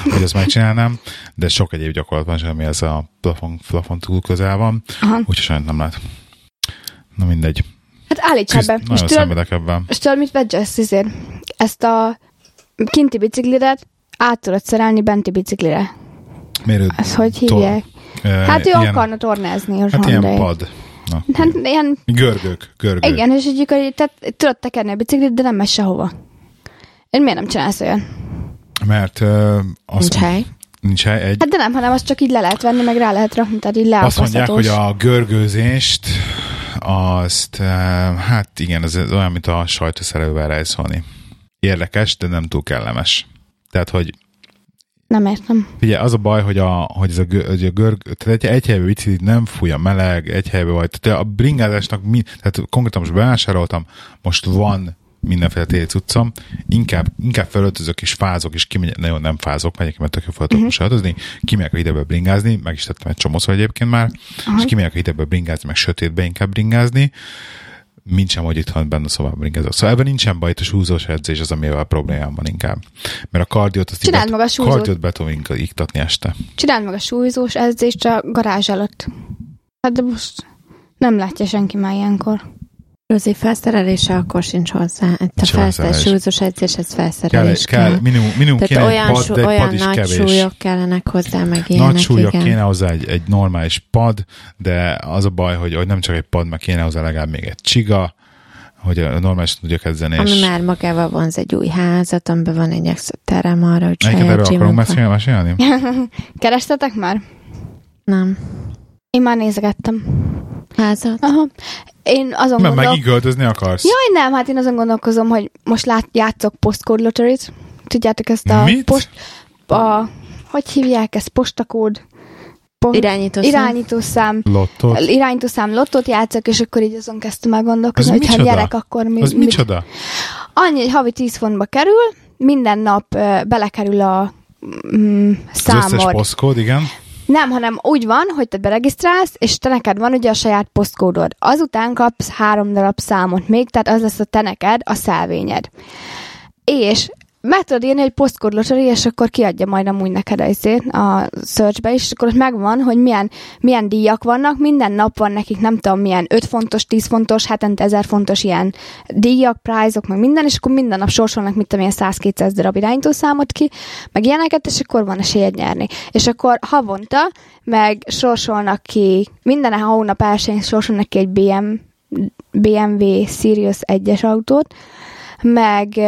[SPEAKER 2] hogy ezt megcsinálnám, de sok egyéb gyakorlat van, semmi ez a plafon, plafon túl közel van, úgyhogy sajnos nem lehet. Na mindegy.
[SPEAKER 1] Hát állítsál be. És
[SPEAKER 2] nagyon
[SPEAKER 1] tudod,
[SPEAKER 2] szenvedek ebben.
[SPEAKER 1] és tudod, mit vegyesz ezért? Ezt a kinti biciklidet át tudod szerelni benti biciklire.
[SPEAKER 2] Miért
[SPEAKER 1] Ezt hogy hívják?
[SPEAKER 2] ö,
[SPEAKER 1] Hát ő
[SPEAKER 2] ilyen,
[SPEAKER 1] akarna tornázni. a
[SPEAKER 2] Hát ilyen pad. Na,
[SPEAKER 1] Hát ilyen,
[SPEAKER 2] görgők, görgők.
[SPEAKER 1] igen, és így akkor így, tehát tudod tekerni a biciklit, de nem megy sehova. Én miért nem csinálsz olyan?
[SPEAKER 2] Mert uh, azt
[SPEAKER 3] Nincs hely.
[SPEAKER 2] nincs hely. Egy,
[SPEAKER 1] Hát de nem, hanem azt csak így le lehet venni, meg rá lehet rakni, tehát így
[SPEAKER 2] azt mondják, hogy a görgőzést azt, uh, hát igen, ez, ez olyan, mint a sajtószerelővel rejszolni. Érdekes, de nem túl kellemes. Tehát, hogy
[SPEAKER 1] Nem értem.
[SPEAKER 2] Ugye az a baj, hogy a, hogy ez a, hogy a görg, tehát egy, egy helyben biciklit nem fúj a meleg, egy helyben vagy. Tehát a bringázásnak, mi, tehát konkrétan most bevásároltam, most van mindenféle téli cuccom, inkább, inkább felöltözök és fázok, és kimegyek, nagyon nem fázok, megyek, mert tök fel tudok öltözni, kimegyek a hidegbe bringázni, meg is tettem egy csomószor egyébként már,
[SPEAKER 1] Aha.
[SPEAKER 2] és kimegyek a hidegbe bringázni, meg sötétbe inkább bringázni, mint sem, hogy itthon benne a szobában bringázok. Szóval ebben nincsen a súlyzós edzés az, amivel a problémám van inkább. Mert a kardiót, azt
[SPEAKER 1] Csináld maga a súlyzót.
[SPEAKER 2] kardiót be tudom iktatni este.
[SPEAKER 1] Csináld meg a súlyzós edzést a garázs előtt. Hát de most nem látja senki már ilyenkor.
[SPEAKER 3] Rozi felszerelése akkor sincs hozzá. Itt a felszerelés,
[SPEAKER 2] felszerelés.
[SPEAKER 3] súlyzós edzés, ez
[SPEAKER 2] Kell,
[SPEAKER 3] felszerelés
[SPEAKER 2] kell, minimum, minimum
[SPEAKER 3] Tehát
[SPEAKER 2] kéne
[SPEAKER 3] olyan,
[SPEAKER 2] pad,
[SPEAKER 3] sú,
[SPEAKER 2] de
[SPEAKER 3] olyan
[SPEAKER 2] pad is
[SPEAKER 3] nagy
[SPEAKER 2] kevés.
[SPEAKER 3] súlyok kellenek hozzá, meg ilyenek,
[SPEAKER 2] Nagy súlyok
[SPEAKER 3] igen.
[SPEAKER 2] kéne hozzá egy, egy normális pad, de az a baj, hogy, hogy nem csak egy pad, meg kéne hozzá legalább még egy csiga, hogy a normálisan tudjak edzeni.
[SPEAKER 3] Ami
[SPEAKER 2] és
[SPEAKER 3] már magával vonz egy új házat, amiben van egy extra terem arra, hogy saját
[SPEAKER 2] erről akarunk mesélni? mesélni?
[SPEAKER 1] Kerestetek már?
[SPEAKER 3] Nem.
[SPEAKER 1] Én már nézegettem.
[SPEAKER 3] Házat?
[SPEAKER 1] Aha. Én azon
[SPEAKER 2] Mert
[SPEAKER 1] gondolok...
[SPEAKER 2] megint költözni akarsz?
[SPEAKER 1] Jaj, nem, hát én azon gondolkozom, hogy most lát, játszok postcode lottery-t. Tudjátok ezt a
[SPEAKER 2] Mit?
[SPEAKER 1] post... A, hogy hívják ezt? Postakód? Po,
[SPEAKER 3] Irányító szám?
[SPEAKER 1] irányítószám.
[SPEAKER 2] Lottot?
[SPEAKER 1] Irányítószám lottót játszok, és akkor így azon kezdtem el gondolkozni, hogy ha nyerek, akkor mi,
[SPEAKER 2] Az
[SPEAKER 1] mit-
[SPEAKER 2] micsoda?
[SPEAKER 1] Annyi, hogy havi 10 fontba kerül, minden nap ö, belekerül a mm,
[SPEAKER 2] Az összes
[SPEAKER 1] számod.
[SPEAKER 2] posztkód, igen.
[SPEAKER 1] Nem, hanem úgy van, hogy te beregisztrálsz, és te neked van ugye a saját posztkódod. Azután kapsz három darab számot még, tehát az lesz a te neked, a szelvényed. És meg tudod írni, hogy posztkód és akkor kiadja majd amúgy neked ezért a searchbe is, és akkor ott megvan, hogy milyen, milyen díjak vannak, minden nap van nekik nem tudom milyen 5 fontos, 10 fontos, hetente 1000 fontos ilyen díjak, prizok, meg minden, és akkor minden nap sorsolnak, mit tudom, ilyen 100-200 darab irányítószámot ki, meg ilyeneket, és akkor van esélyed nyerni. És akkor havonta meg sorsolnak ki, minden hónap elsőjén sorsolnak ki egy BM, BMW Sirius 1-es autót, meg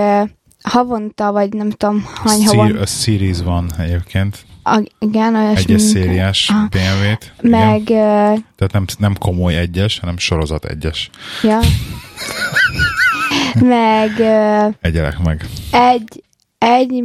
[SPEAKER 1] havonta, vagy nem tudom, hány
[SPEAKER 2] Szír,
[SPEAKER 1] havon,
[SPEAKER 2] a Series van egyébként.
[SPEAKER 1] a, igen, olyasmi.
[SPEAKER 2] Egyes
[SPEAKER 1] mint-
[SPEAKER 2] szériás
[SPEAKER 1] Aha.
[SPEAKER 2] BMW-t. Igen.
[SPEAKER 1] Meg, ö,
[SPEAKER 2] Tehát nem, nem komoly egyes, hanem sorozat egyes.
[SPEAKER 1] ja. meg ö,
[SPEAKER 2] Egyelek meg.
[SPEAKER 1] egy, egy,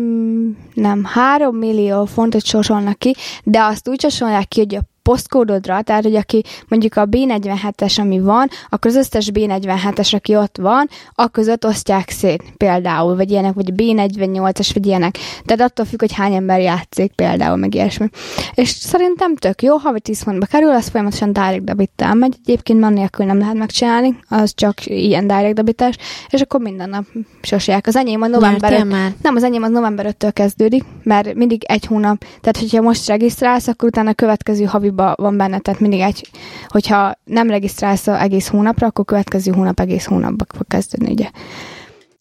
[SPEAKER 1] nem, három millió fontot sorsolnak ki, de azt úgy sorsolják ki, hogy a posztkódodra, tehát hogy aki mondjuk a B47-es, ami van, akkor az összes B47-es, aki ott van, a között osztják szét például, vagy ilyenek, vagy B48-es, vagy ilyenek. Tehát attól függ, hogy hány ember játszik például, meg ilyesmi. És szerintem tök jó, havi 10 fontba kerül, az folyamatosan direct debittel megy, egyébként man nélkül nem lehet megcsinálni, az csak ilyen direct debitás, és akkor minden nap sosják. Az enyém a november
[SPEAKER 3] már?
[SPEAKER 1] nem, az enyém az november 5-től kezdődik, mert mindig egy hónap. Tehát, hogyha most regisztrálsz, akkor utána a következő haviba van benne, tehát mindig egy, hogyha nem regisztrálsz egész hónapra, akkor következő hónap egész hónapba fog kezdődni, ugye.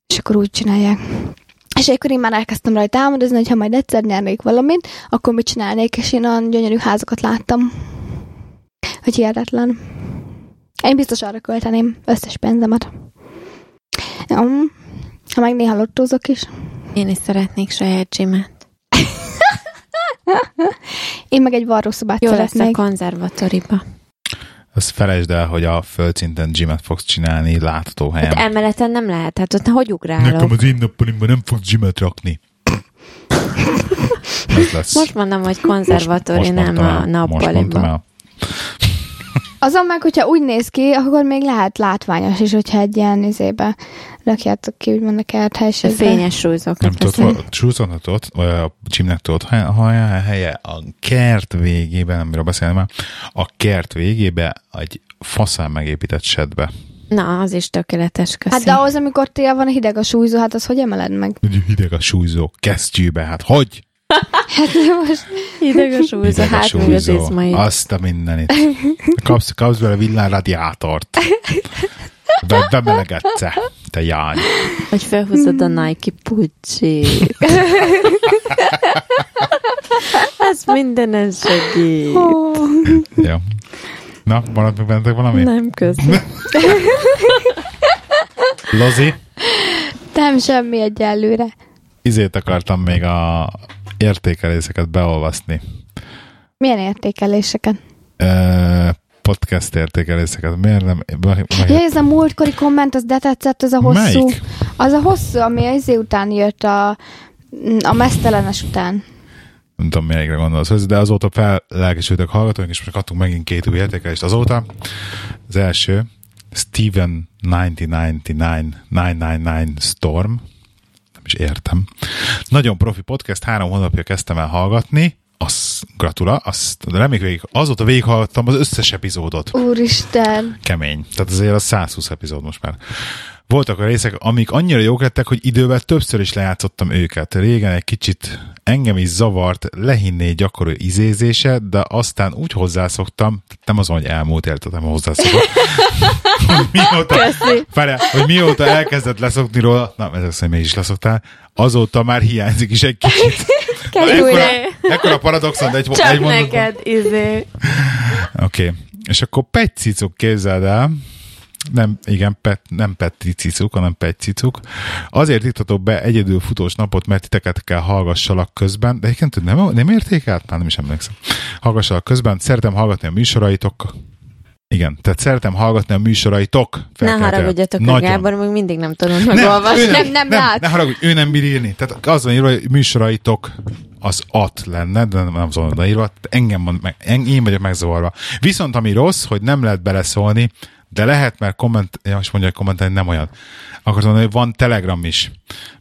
[SPEAKER 1] És akkor úgy csinálják. És akkor én már elkezdtem rajta álmodozni, hogy ha majd egyszer nyernék valamit, akkor mit csinálnék, és én olyan gyönyörű házakat láttam. Hogy hihetetlen. Én biztos arra költeném összes pénzemet. Mm. Ha meg néha lottózok is.
[SPEAKER 3] Én is szeretnék saját gymet.
[SPEAKER 1] Én meg egy varrószobát
[SPEAKER 3] Jó lesz a
[SPEAKER 1] szeretnék.
[SPEAKER 3] konzervatóriba.
[SPEAKER 2] Azt felejtsd el, hogy a földszinten gymet fogsz csinálni látható helyen.
[SPEAKER 3] Hát emeleten nem lehet, hát ott hogy ugrálok?
[SPEAKER 2] Nekem az én nappalimban nem fogsz gymet rakni. Ez lesz.
[SPEAKER 3] Most mondom, hogy konzervatóri, nem a
[SPEAKER 2] el.
[SPEAKER 1] Azon meg, hogyha úgy néz ki, akkor még lehet látványos is, hogyha egy ilyen izébe rakjátok ki, úgymond a kert helységbe.
[SPEAKER 3] Fényes súlyzókat
[SPEAKER 2] Nem tudod, hol- Csúszonhat ott, vagy a csimnek tudod, ha ha- helye a kert végében, amiről beszélem már, a kert végébe egy faszán megépített sedbe.
[SPEAKER 3] Na, az is tökéletes, köszi.
[SPEAKER 1] Hát de ahhoz, amikor tél van, hideg a súlyzó, hát az hogy emeled meg?
[SPEAKER 2] Hideg a súlyzó, kesztyűbe, hát hogy?
[SPEAKER 1] Hát de most
[SPEAKER 3] Hideg a súlyzó,
[SPEAKER 2] a
[SPEAKER 3] hát az
[SPEAKER 2] súlyzó,
[SPEAKER 3] izmai.
[SPEAKER 2] azt a mindenit. Kapsz, kapsz bele villányradiátort. Be, bemelegetsze, te jány.
[SPEAKER 3] Hogy felhúzod a Nike pucsi. Ez mindenen segít.
[SPEAKER 2] Jó. Na, maradt meg bennetek valami?
[SPEAKER 3] Nem köszi.
[SPEAKER 2] Lozi,
[SPEAKER 1] nem semmi egyelőre.
[SPEAKER 2] izét akartam még a értékeléseket beolvasni.
[SPEAKER 1] Milyen értékeléseket?
[SPEAKER 2] Podcast értékeléseket. Miért nem?
[SPEAKER 1] Ja, ez a múltkori komment, az de tetszett, az a hosszú.
[SPEAKER 2] Melyik?
[SPEAKER 1] Az a hosszú, ami az izé után jött a, a mesztelenes után.
[SPEAKER 2] nem tudom, melyikre gondolsz, de azóta fellelkesültek hallgatóink, és most kaptunk megint két új értékelést azóta. Az első, Steven 1999 999 Storm, nem is értem. Nagyon profi podcast, három hónapja kezdtem el hallgatni, azt gratula, azt reméljük végig, azóta végighallgattam az összes epizódot.
[SPEAKER 1] Úristen.
[SPEAKER 2] kemény. Tehát azért a 120 epizód most már. Voltak a részek, amik annyira jók lettek, hogy idővel többször is lejátszottam őket. Régen egy kicsit engem is zavart lehinné gyakorló izézése, de aztán úgy hozzászoktam, nem azon, hogy elmúlt értetem hozzászokott, hogy mióta, Várjál, hogy mióta elkezdett leszokni róla, na, ezek szerint mégis leszoktál, azóta már hiányzik is egy kicsit. Ekkora,
[SPEAKER 1] újra.
[SPEAKER 2] ekkora paradoxon, de egy,
[SPEAKER 3] Csak
[SPEAKER 2] egy mondatban.
[SPEAKER 3] neked, izé.
[SPEAKER 2] Oké. Okay. És akkor petcicuk képzeld el, nem, igen, pet, nem peticicuk, hanem petcicuk. Azért iktatok be egyedül futós napot, mert titeket kell hallgassalak közben, de egyébként nem, nem értékelt? Már nem is emlékszem. Hallgassalak közben, szeretem hallgatni a műsoraitok. Igen, tehát szeretem hallgatni a műsoraitok.
[SPEAKER 3] Ne haragudjatok,
[SPEAKER 2] Nagyon.
[SPEAKER 3] Gábor még mindig nem tudom
[SPEAKER 2] Nem,
[SPEAKER 3] megolvasni.
[SPEAKER 2] ő
[SPEAKER 1] Nem, nem lát.
[SPEAKER 2] Ne haragudj, ő nem bír írni. Tehát az van írva, hogy műsoraitok az at lenne, de nem, nem van odaírva. Engem van, meg, en- én vagyok megzavarva. Viszont ami rossz, hogy nem lehet beleszólni, de lehet, mert komment, ja, most mondja, hogy kommentelni nem olyan. Akkor mondani, hogy van Telegram is,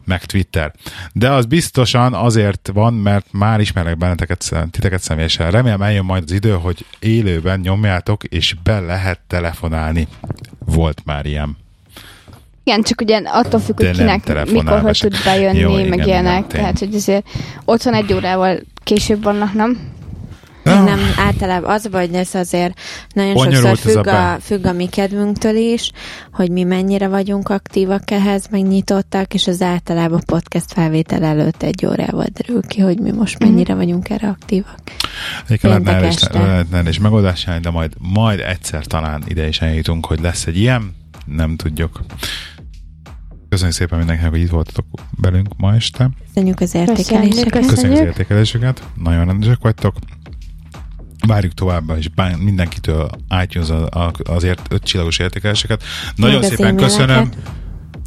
[SPEAKER 2] meg Twitter. De az biztosan azért van, mert már ismerek benneteket, titeket személyesen. Remélem eljön majd az idő, hogy élőben nyomjátok, és be lehet telefonálni. Volt már ilyen.
[SPEAKER 1] Igen, csak ugye attól függ, hogy kinek mikor, hogy tud bejönni,
[SPEAKER 2] Jó,
[SPEAKER 1] meg
[SPEAKER 2] igen,
[SPEAKER 1] ilyenek. Tehát, hogy azért otthon egy órával később vannak, nem?
[SPEAKER 3] Még nem, általában az hogy ez azért nagyon
[SPEAKER 2] Bonyolult
[SPEAKER 3] sokszor
[SPEAKER 2] a
[SPEAKER 3] függ a, függ a mi kedvünktől is, hogy mi mennyire vagyunk aktívak ehhez, meg nyitottak, és az általában podcast felvétel előtt egy órával derül ki, hogy mi most mennyire vagyunk erre aktívak.
[SPEAKER 2] Egyébként lehetne erre is, lehetne is megoldás de majd, majd egyszer talán ide is eljutunk, hogy lesz egy ilyen, nem tudjuk. Köszönjük szépen mindenkinek, hogy itt voltatok velünk ma este.
[SPEAKER 3] Köszönjük az értékeléseket.
[SPEAKER 1] köszönjük.
[SPEAKER 2] Köszönjük az értékeléseket, nagyon rendesek vagytok. Várjuk továbbá is mindenkitől itunes azért öt csillagos értékeléseket. Nagyon
[SPEAKER 3] az
[SPEAKER 2] szépen köszönöm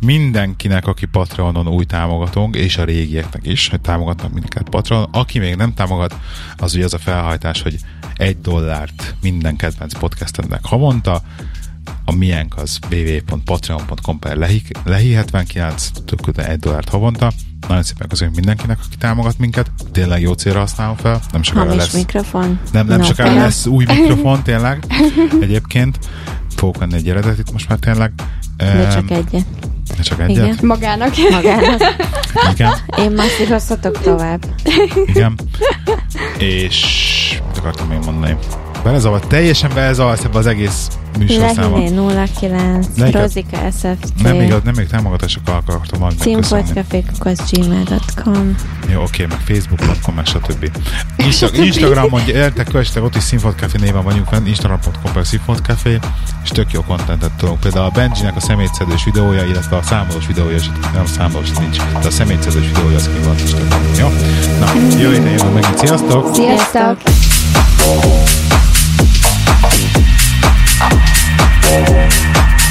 [SPEAKER 2] mindenkinek, aki Patreonon új támogatónk, és a régieknek is, hogy támogatnak minket Patreonon. Aki még nem támogat, az ugye az a felhajtás, hogy egy dollárt minden kedvenc podcastemnek havonta, a miénk az www.patreon.com per lehi, lehi 79, több egy dollárt havonta. Nagyon szépen köszönjük mindenkinek, aki támogat minket. Tényleg jó célra használom fel. Nem sokára
[SPEAKER 3] Hamis
[SPEAKER 2] lesz.
[SPEAKER 3] mikrofon.
[SPEAKER 2] Nem, nem
[SPEAKER 3] No
[SPEAKER 2] sokára
[SPEAKER 3] fela.
[SPEAKER 2] lesz új mikrofon, tényleg. Egyébként fogok venni egy eredetit most már tényleg.
[SPEAKER 3] De csak egyet.
[SPEAKER 2] de csak egyet.
[SPEAKER 3] Igen.
[SPEAKER 1] Magának.
[SPEAKER 3] Magának.
[SPEAKER 2] Igen.
[SPEAKER 3] Én masszírozhatok tovább.
[SPEAKER 2] Igen. És mit akartam még mondani? Belezavart, teljesen belezavart ebbe az egész műsorszámot.
[SPEAKER 3] Lehiné 09,
[SPEAKER 2] Lehiné-
[SPEAKER 3] Rozika SFC,
[SPEAKER 2] Nem még, nem még támogatásokkal akartam megköszönni.
[SPEAKER 3] címfotcafékukasz.gmail.com
[SPEAKER 2] Jó, oké, meg Facebook.com, meg stb. Insta- Instagramon gyertek, kövessetek, ott is Színfolt Café néven vagyunk fenn, instagram.com per Színfolt Café, és tök jó kontentet tudunk. Például a Benjinek a szemétszedős videója, illetve a számolós videója, is, nem számolós nincs, de a szemétszedős videója az ki van tök jó. Na, jövő héten jövő megint. Sziasztok!
[SPEAKER 1] Sziasztok!
[SPEAKER 3] Sziasztok! Música